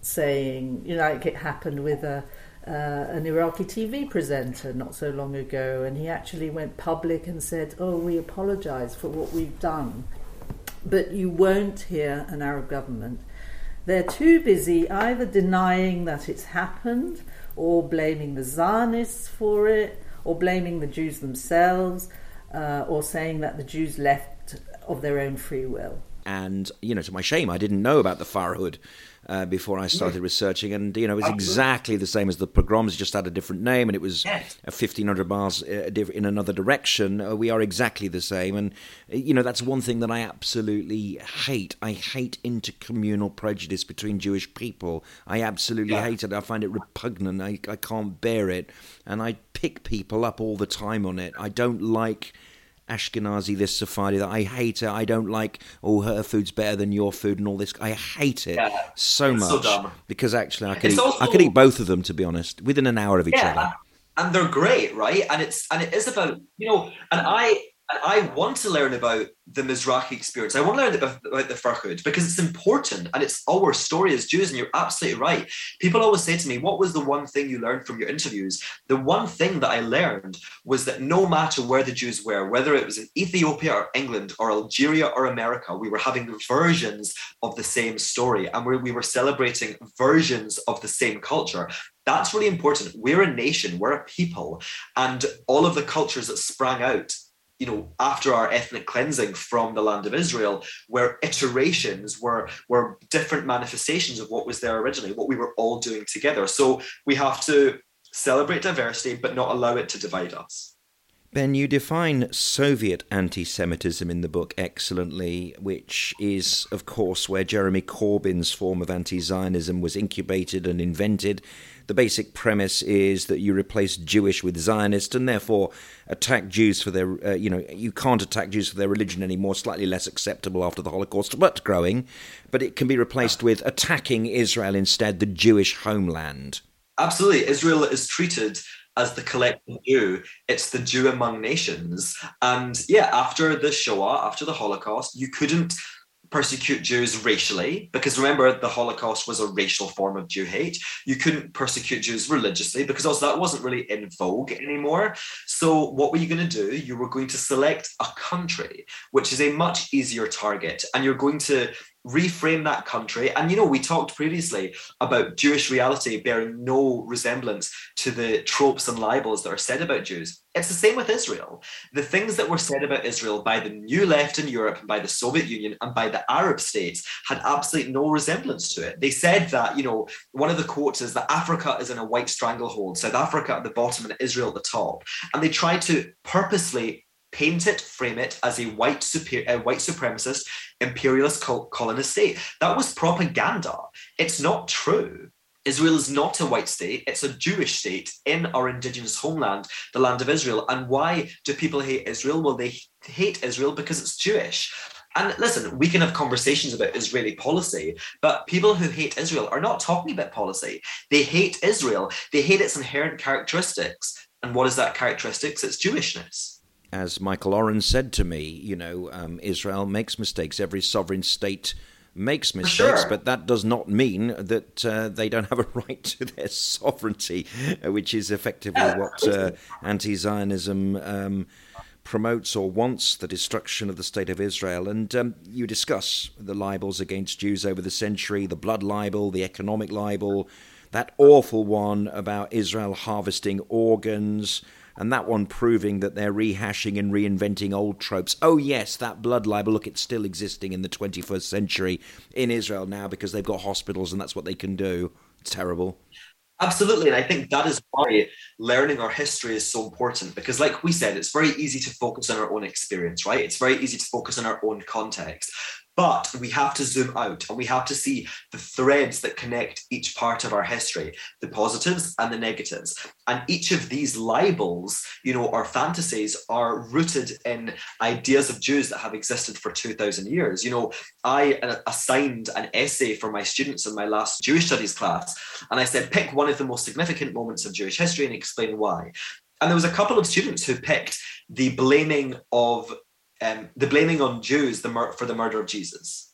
saying, you know, like it happened with a uh, an Iraqi TV presenter not so long ago, and he actually went public and said, "Oh, we apologise for what we've done." But you won't hear an Arab government. They're too busy either denying that it's happened, or blaming the Zionists for it, or blaming the Jews themselves, uh, or saying that the Jews left of their own free will. And you know, to my shame, I didn't know about the Farhud uh, before I started researching, and you know it was exactly the same as the pogroms, just had a different name, and it was yes. fifteen hundred miles uh, in another direction. Uh, we are exactly the same, and uh, you know that's one thing that I absolutely hate. I hate intercommunal prejudice between Jewish people. I absolutely yeah. hate it. I find it repugnant. I, I can't bear it, and I pick people up all the time on it. I don't like Ashkenazi, this Sephardi, that I hate it. I don't like, oh, her food's better than your food and all this. I hate it yeah, so much so because actually I could, eat, also, I could eat both of them to be honest within an hour of each yeah, other. And they're great, right? And it's and it is about you know, and I and I want to learn about the Mizrahi experience. I want to learn about, the Farhud because it's important and it's our story as Jews. And you're absolutely right. People always say to me, What was the one thing you learned from your interviews? The one thing that I learned was that no matter where the Jews were, whether it was in Ethiopia or England or Algeria or America, we were having versions of the same story and we were celebrating versions of the same culture. That's really important. We're a nation, we're a people, and all of the cultures that sprang out you know, after our ethnic cleansing from the land of Israel, were iterations, were, were different manifestations of what was there originally, what we were all doing together. So we have to celebrate diversity, but not allow it to divide us. Ben, you define Soviet anti Semitism in the book excellently, which is, of course, where Jeremy Corbyn's form of anti Zionism was incubated and invented. The basic premise is that you replace Jewish with Zionist and therefore attack Jews for their, uh, you know, you can't attack Jews for their religion anymore, slightly less acceptable after the Holocaust, but growing. But it can be replaced with attacking Israel instead, the Jewish homeland. Absolutely. Israel is treated as the collective Jew. It's the Jew among nations. And yeah, after the Shoah, after the Holocaust, you couldn't persecute Jews racially, because remember, the Holocaust was a racial form of Jew hate. You couldn't persecute Jews religiously, because also that wasn't really in vogue anymore. So, what were you going to do? You were going to select a country, which is a much easier target, and you're going to reframe that country. And you know, we talked previously about Jewish reality bearing no resemblance to the tropes and libels that are said about Jews. It's the same with Israel. The things that were said about Israel by the new left in Europe, by the Soviet Union, and by the Arab states had absolutely no resemblance to it. They said that, you know, one of the quotes is that Africa is in a white stranglehold, South Africa at the bottom and Israel at the top. And they tried to purposely paint it, frame it as a white, super, a white supremacist imperialist colonist state. That was propaganda. It's not true. Israel is not a white state, it's a Jewish state in our indigenous homeland, the land of Israel. And why do people hate Israel? Well, they hate Israel because it's Jewish. And listen, we can have conversations about Israeli policy, but people who hate Israel are not talking about policy. They hate Israel, they hate its inherent characteristics. And what is that characteristics? It's Jewishness as Michael Oren said to me, you know, um, Israel makes mistakes. Every sovereign state makes mistakes, sure. but that does not mean that uh, they don't have a right to their sovereignty, which is effectively what uh, anti Zionism. Um, promotes or wants the destruction of the state of Israel. And um, you discuss the libels against Jews over the century, the blood libel, the economic libel, that awful one about Israel harvesting organs, and that one proving that they're rehashing and reinventing old tropes. Oh, yes, that blood libel, look, it's still existing in the 21st century in Israel now because they've got hospitals and that's what they can do. It's terrible. Absolutely. And I think that is why learning our history is so important because, like we said, it's very easy to focus on our own experience, right? It's very easy to focus on our own context. But we have to zoom out and we have to see the threads that connect each part of our history, the positives and the negatives. And each of these libels, you know, or fantasies are rooted in ideas of Jews that have existed for 2,000 years. You know, I uh, assigned an essay for my students in my last Jewish studies class, and I said, pick one of the most significant moments of Jewish history and explain why. And there was a couple of students who picked the blaming of um, the blaming on Jews the mur- for the murder of Jesus,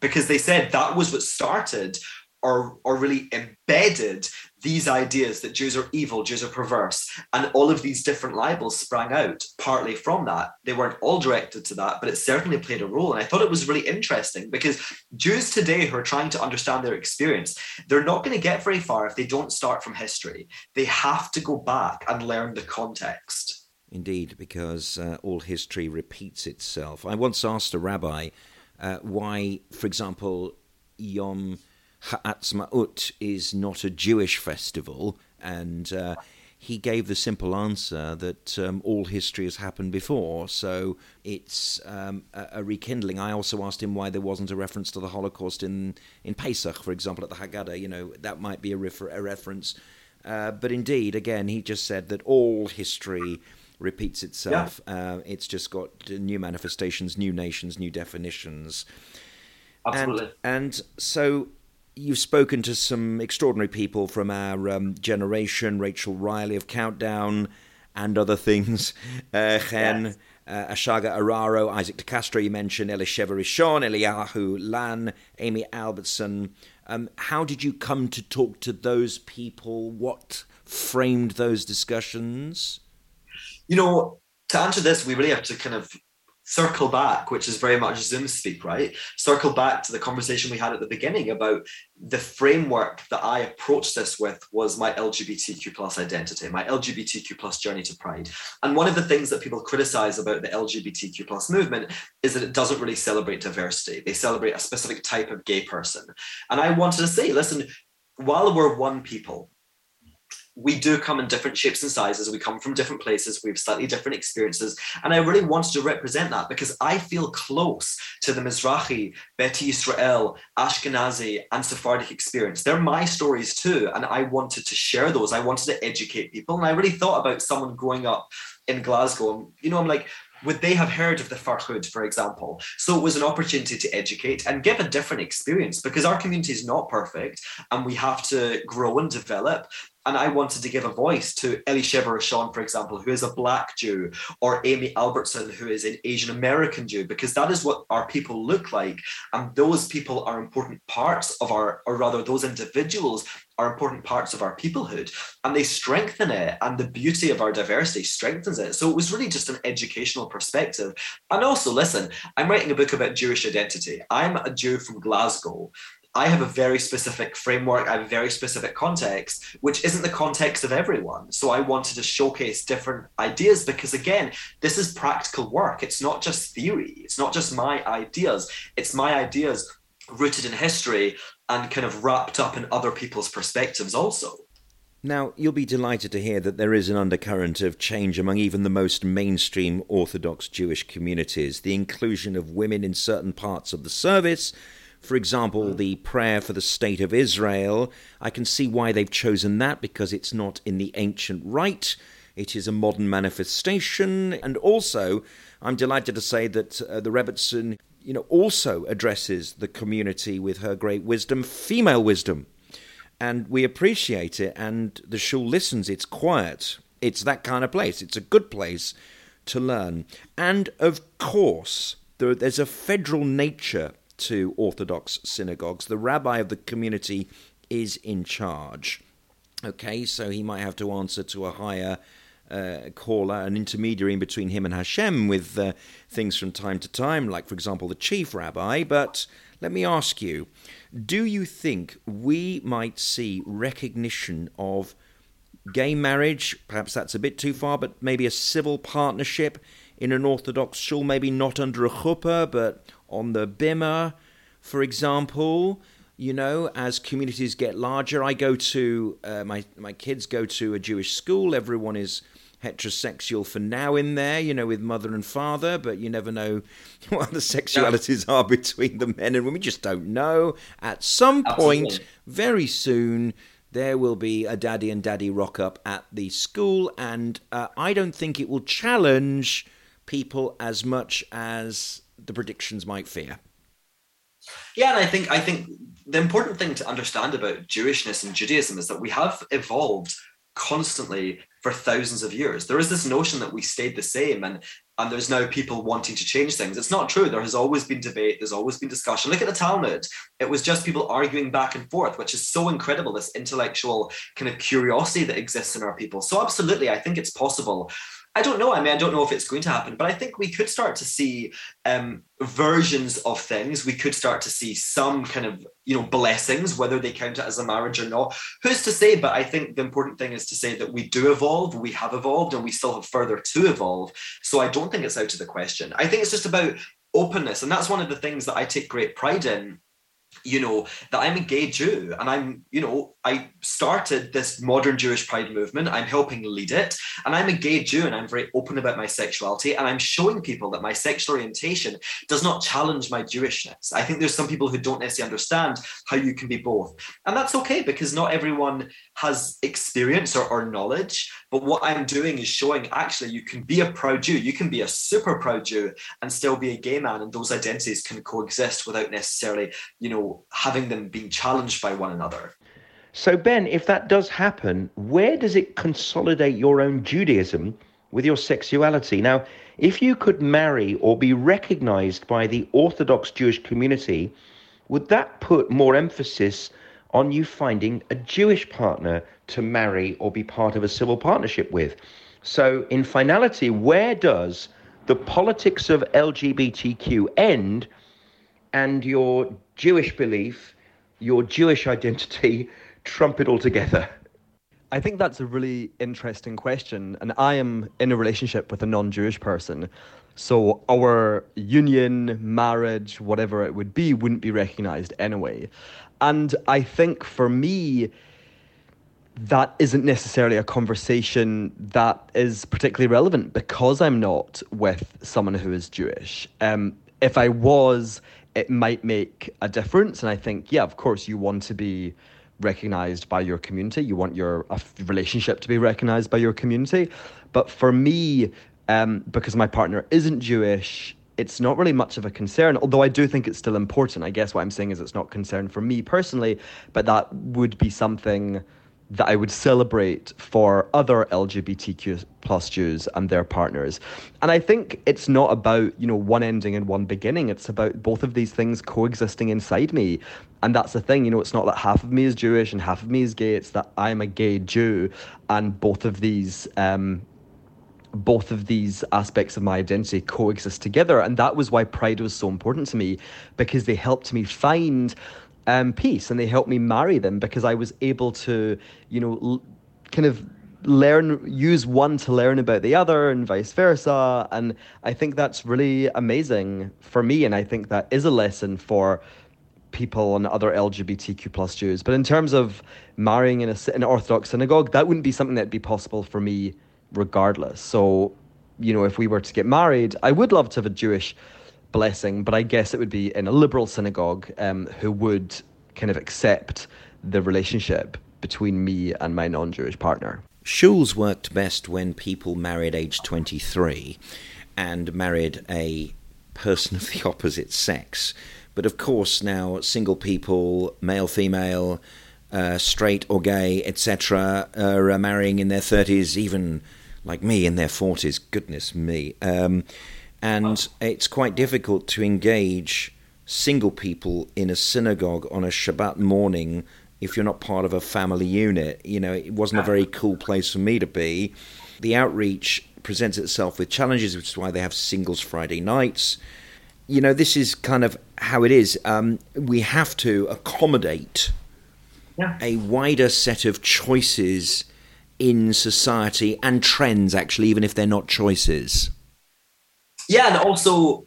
because they said that was what started or or really embedded these ideas that Jews are evil, Jews are perverse, and all of these different libels sprang out partly from that. They weren't all directed to that, but it certainly played a role. And I thought it was really interesting because Jews today who are trying to understand their experience, they're not going to get very far if they don't start from history. They have to go back and learn the context. Indeed, because uh, all history repeats itself. I once asked a rabbi uh, why, for example, Yom Ha'atzmaut is not a Jewish festival, and uh, he gave the simple answer that um, all history has happened before, so it's um, a, a, rekindling. I also asked him why there wasn't a reference to the Holocaust in, in Pesach, for example, at the Haggadah. You know, that might be a, refer- a reference. Uh, but indeed, again, he just said that all history repeats itself. Yeah. Uh, it's just got new manifestations, new nations, new definitions. Absolutely. And, and so you've spoken to some extraordinary people from our um, generation, Rachel Riley of Countdown and other things, uh, Hen, yes. uh, Ashager Araro, Isaac de Castro, you mentioned, Elisheva Rishon, Eliyahu Lan, Amy Albertson. Um, how did you come to talk to those people? What framed those discussions? You know, to answer this, we really have to kind of circle back, which is very much Zoom speak, right? Circle back to the conversation we had at the beginning about the framework that I approached this with was my LGBTQ plus identity, my LGBTQ plus journey to pride. And one of the things that people criticize about the LGBTQ plus movement is that it doesn't really celebrate diversity. They celebrate a specific type of gay person. And I wanted to say, listen, while we're one people, we do come in different shapes and sizes. We come from different places. We have slightly different experiences. And I really wanted to represent that because I feel close to the Mizrahi, Beta Israel, Ashkenazi, and Sephardic experience. They're my stories too. And I wanted to share those. I wanted to educate people. And I really thought about someone growing up in Glasgow. And, you know, I'm like, would they have heard of the Farhud, for example? So it was an opportunity to educate and give a different experience because our community is not perfect and we have to grow and develop and I wanted to give a voice to Elisheva Rishon, for example, who is a black Jew, or Amy Albertson, who is an Asian American Jew, because that is what our people look like. And those people are important parts of our, or rather, those individuals are important parts of our peoplehood. And they strengthen it. And the beauty of our diversity strengthens it. So it was really just an educational perspective. And also, listen, I'm writing a book about Jewish identity. I'm a Jew from Glasgow. I have a very specific framework, I have a very specific context, which isn't the context of everyone. So I wanted to showcase different ideas because, again, this is practical work. It's not just theory, it's not just my ideas, it's my ideas rooted in history and kind of wrapped up in other people's perspectives also. Now, you'll be delighted to hear that there is an undercurrent of change among even the most mainstream Orthodox Jewish communities. The inclusion of women in certain parts of the service for example, the prayer for the state of Israel, I can see why they've chosen that because it's not in the ancient rite. It is a modern manifestation. And also, I'm delighted to say that uh, the Rebbetzin, you know, also addresses the community with her great wisdom, female wisdom. And we appreciate it, and the shul listens. It's quiet. It's that kind of place. It's a good place to learn. And of course, there, there's a federal nature to Orthodox synagogues. The rabbi of the community is in charge. Okay, so he might have to answer to a higher uh, caller, an intermediary in between him and Hashem with uh, things from time to time, like, for example, the chief rabbi. But let me ask you do you think we might see recognition of gay marriage, perhaps that's a bit too far, but maybe a civil partnership in an Orthodox shul, maybe not under a chuppah, but on the bimah, for example. You know, as communities get larger, I go to uh, my my kids go to a Jewish school. Everyone is heterosexual for now in there, you know, with mother and father, but you never know what the sexualities are between the men and women. We just don't know. At some point, very soon, there will be a daddy and daddy rock up at the school, and uh, I don't think it will challenge people as much as the predictions might fear. Yeah, and I think I think the important thing to understand about Jewishness and Judaism is that we have evolved constantly for thousands of years. There is this notion that we stayed the same and and there's now people wanting to change things. It's not true. There has always been debate, there's always been discussion. Look at the Talmud. It was just people arguing back and forth, which is so incredible, this intellectual kind of curiosity that exists in our people. So absolutely, I think it's possible I don't know. I mean, I don't know if it's going to happen, but I think we could start to see um, versions of things. We could start to see some kind of, you know, blessings, whether they count it as a marriage or not. Who's to say? But I think the important thing is to say that we do evolve, we have evolved, and we still have further to evolve. So I don't think it's out of the question. I think it's just about openness. And that's one of the things that I take great pride in you know, that I'm a gay Jew and I'm, you know, I started this modern Jewish pride movement. I'm helping lead it. And I'm a gay Jew and I'm very open about my sexuality. And I'm showing people that my sexual orientation does not challenge my Jewishness. I think there's some people who don't necessarily understand how you can be both. And that's okay because not everyone has experience or, or knowledge. But what I'm doing is showing actually you can be a proud Jew, you can be a super proud Jew and still be a gay man. And those identities can coexist without necessarily, you know, having them being challenged by one another. So, Ben, if that does happen, where does it consolidate your own Judaism with your sexuality? Now, if you could marry or be recognized by the Orthodox Jewish community, would that put more emphasis on you finding a Jewish partner to marry or be part of a civil partnership with? So, in finality, where does the politics of LGBTQ end and your Jewish belief, your Jewish identity trump it all together? I think that's a really interesting question. And I am in a relationship with a non Jewish person. So our union, marriage, whatever it would be, wouldn't be recognized anyway. And I think for me, that isn't necessarily a conversation that is particularly relevant because I'm not with someone who is Jewish. Um, if I was, it might make a difference. And I think, yeah, of course, you want to be recognized by your community. You want your relationship to be recognized by your community. But for me, um, because my partner isn't Jewish, it's not really much of a concern, although I do think it's still important. I guess what I'm saying is it's not concern for me personally, but that would be something that I would celebrate for other LGBTQ plus Jews and their partners. And I think it's not about, you know, one ending and one beginning. It's about both of these things coexisting inside me. And that's the thing, you know, it's not that half of me is Jewish and half of me is gay. It's that I'm a gay Jew and both of these um, both of these aspects of my identity coexist together. And that was why pride was so important to me because they helped me find um, peace and they helped me marry them because I was able to, you know, l- kind of learn use one to learn about the other and vice versa and i think that's really amazing for me and i think that is a lesson for people and other lgbtq plus jews but in terms of marrying in, a, in an orthodox synagogue that wouldn't be something that'd be possible for me regardless so you know if we were to get married i would love to have a jewish blessing, but I guess it would be in a liberal synagogue um, who would kind of accept the relationship between me and my non Jewish partner. Shuls worked best when people married age 23 and married a person of the opposite sex. But of course, now single people, male, female, uh, straight or gay, etc., are marrying in their 30s, even like me in their 40s. Goodness me. Um, and it's quite difficult to engage single people in a synagogue on a Shabbat morning if you're not part of a family unit. You know, it wasn't a very cool place for me to be. The outreach presents itself with challenges, which is why they have singles Friday nights. You know, this is kind of how it is. Um, we have to accommodate yeah. a wider set of choices in society and trends, actually, even if they're not choices. Yeah, and also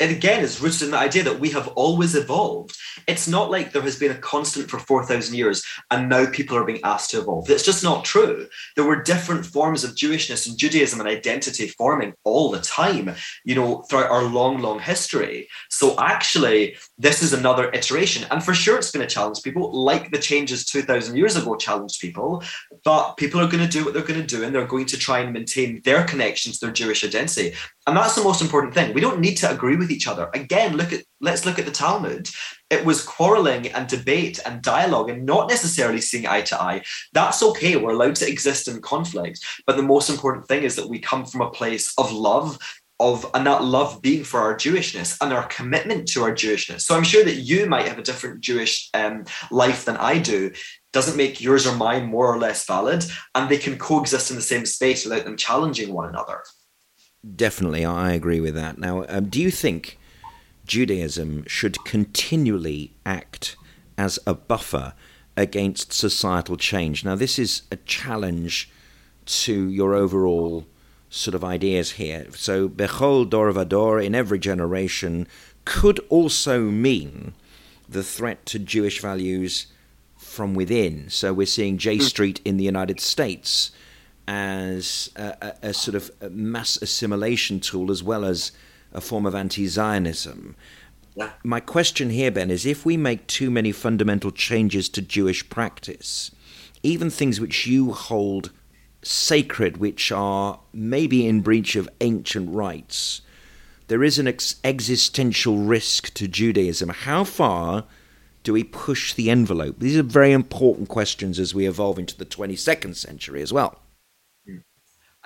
it again is rooted in the idea that we have always evolved. It's not like there has been a constant for 4,000 years and now people are being asked to evolve. It's just not true. There were different forms of Jewishness and Judaism and identity forming all the time, you know, throughout our long, long history. So actually, this is another iteration. And for sure, it's going to challenge people, like the changes 2,000 years ago challenged people. But people are going to do what they're going to do and they're going to try and maintain their connection to their Jewish identity. And that's the most important thing. We don't need to agree with each other. Again, look at let's look at the Talmud. It was quarreling and debate and dialogue and not necessarily seeing eye to eye. That's okay. We're allowed to exist in conflict. But the most important thing is that we come from a place of love of and that love being for our Jewishness and our commitment to our Jewishness. So I'm sure that you might have a different Jewish um, life than I do. Doesn't make yours or mine more or less valid, and they can coexist in the same space without them challenging one another. Definitely, I agree with that. Now, um, do you think Judaism should continually act as a buffer against societal change? Now, this is a challenge to your overall sort of ideas here. So, Bechol Dor Vador, in every generation, could also mean the threat to Jewish values from within. So, we're seeing J hmm. Street in the United States as a, a, a sort of mass assimilation tool as well as a form of anti Zionism. Yeah. My question here, Ben, is if we make too many fundamental changes to Jewish practice, even things which you hold sacred, which are maybe in breach of ancient rites, there is an ex- existential risk to Judaism. How far do we push the envelope? These are very important questions as we evolve into the 22nd century as well.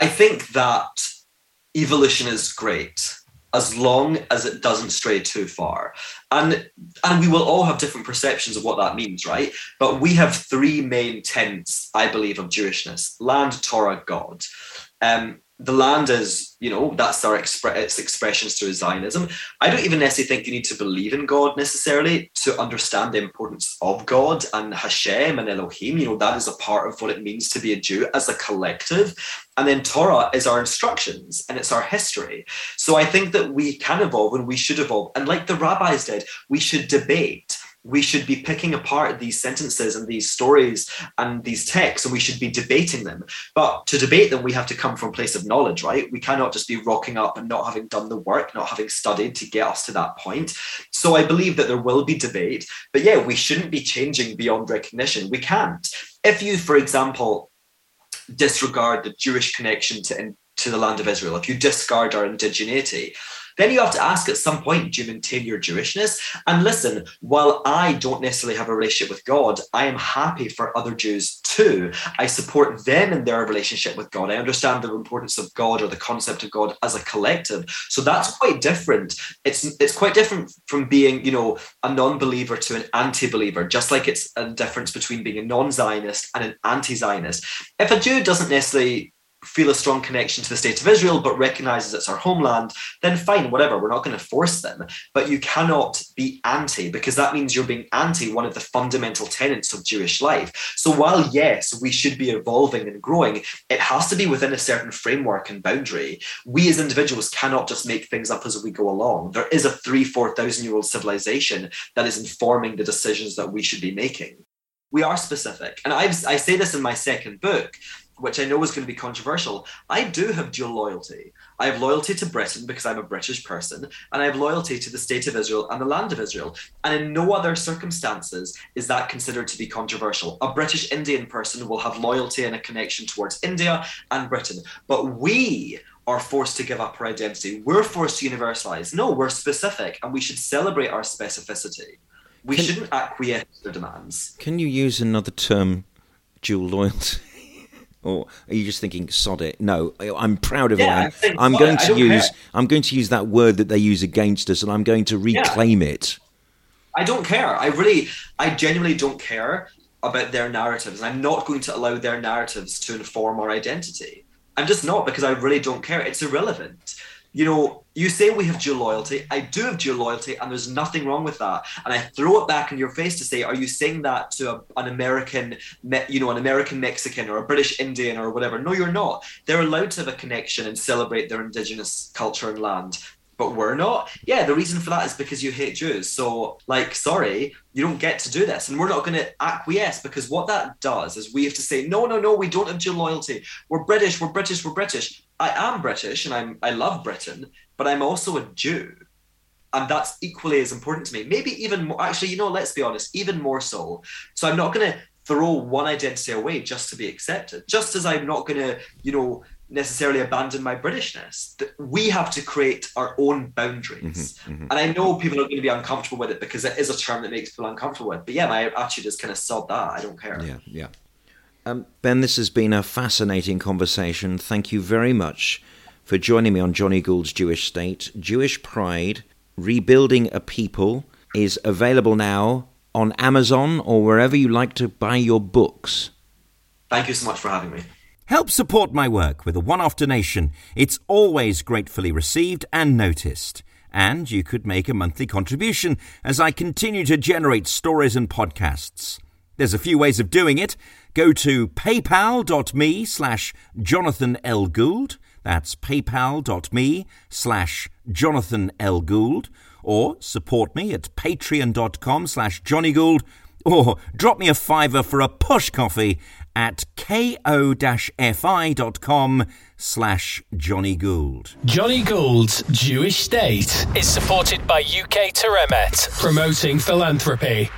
I think that evolution is great as long as it doesn't stray too far. And and we will all have different perceptions of what that means, right? But we have three main tenets, I believe, of Jewishness: land, Torah, God. Um, the land is, you know, that's our expre- its expressions through Zionism. I don't even necessarily think you need to believe in God necessarily to understand the importance of God and Hashem and Elohim. You know, that is a part of what it means to be a Jew as a collective. And then Torah is our instructions and it's our history. So I think that we can evolve and we should evolve. And like the rabbis did, we should debate we should be picking apart these sentences and these stories and these texts and we should be debating them. But to debate them we have to come from a place of knowledge right? We cannot just be rocking up and not having done the work not having studied to get us to that point. So i believe that there will be debate but yeah we shouldn't be changing beyond recognition. We can't. If you for example disregard the jewish connection to to the land of israel if you discard our indigeneity then you have to ask at some point, do you maintain your Jewishness? And listen, while I don't necessarily have a relationship with God, I am happy for other Jews too. I support them in their relationship with God. I understand the importance of God or the concept of God as a collective. So that's quite different. It's it's quite different from being, you know, a non-believer to an anti-believer, just like it's a difference between being a non-Zionist and an anti-Zionist. If a Jew doesn't necessarily feel a strong connection to the state of Israel, but recognizes it's our homeland, then fine, whatever. We're not going to force them. But you cannot be anti because that means you're being anti one of the fundamental tenets of Jewish life. So while, yes, we should be evolving and growing, it has to be within a certain framework and boundary. We as individuals cannot just make things up as we go along. There is a three, 4,000 year old civilization that is informing the decisions that we should be making we are specific. And I've, I say this in my second book which I know is going to be controversial, I do have dual loyalty. I have loyalty to Britain because I'm a British person, and I have loyalty to the state of Israel and the land of Israel. And in no other circumstances is that considered to be controversial. A British Indian person will have loyalty and a connection towards India and Britain. But we are forced to give up our identity. We're forced to universalize. No, we're specific, and we should celebrate our specificity. We can, shouldn't acquiesce to their demands. Can you use another term, dual loyalty? Or are you just thinking sod it? No i'm proud of yeah, it i'm going to use care. i'm going to use that word that they use against us and i'm going to reclaim yeah. it. I don't care. I really i genuinely don't care about their narratives and i'm not going to allow their narratives to inform our identity. I'm just not because i really don't care. It's irrelevant you know you say we have dual loyalty. I do have dual loyalty, and there's nothing wrong with that. And I throw it back in your face to say, are you saying that to a, an American, you know, an American Mexican or a British Indian or whatever? No, you're not. They're allowed to have a connection and celebrate their indigenous culture and land but we're not. Yeah, the reason for that is because you hate Jews. So, like, sorry, you don't get to do this. And we're not going to acquiesce because what that does is we have to say, no, no, no, we don't have dual loyalty. We're British, we're British, we're British. I am British and I'm I love Britain, but I'm also a Jew. And that's equally as important to me. Maybe even more actually, you know, let's be honest, even more so. So I'm not gonna throw one identity away just to be accepted. Just as I'm not gonna, you know, necessarily abandon my Britishness. We have to create our own boundaries. Mm-hmm, mm-hmm. And I know people are going to be uncomfortable with it because it is a term that makes people uncomfortable with. But yeah, my attitude is kind of sod that. I don't care. Yeah, yeah. Um, ben, this has been a fascinating conversation. Thank you very much for joining me on Jonny Gould's Jewish State. Jewish Pride, Rebuilding a People, is available now on Amazon or wherever you like to buy your books. Thank you so much for having me. Help support my work with a one off donation. It's always gratefully received and noticed. And you could make a monthly contribution as I continue to generate stories and podcasts. There's a few ways of doing it. Go to paypal.me slash Jonathan L. Gould. That's paypal.me slash Jonathan L. Gould. Or support me at patreon.com slash Jonny Gould. Or drop me a fiver for a push coffee at ko-fi.com slash Jonny Gould. Jonny Gould's Jewish State is supported by UK Toremet, promoting philanthropy.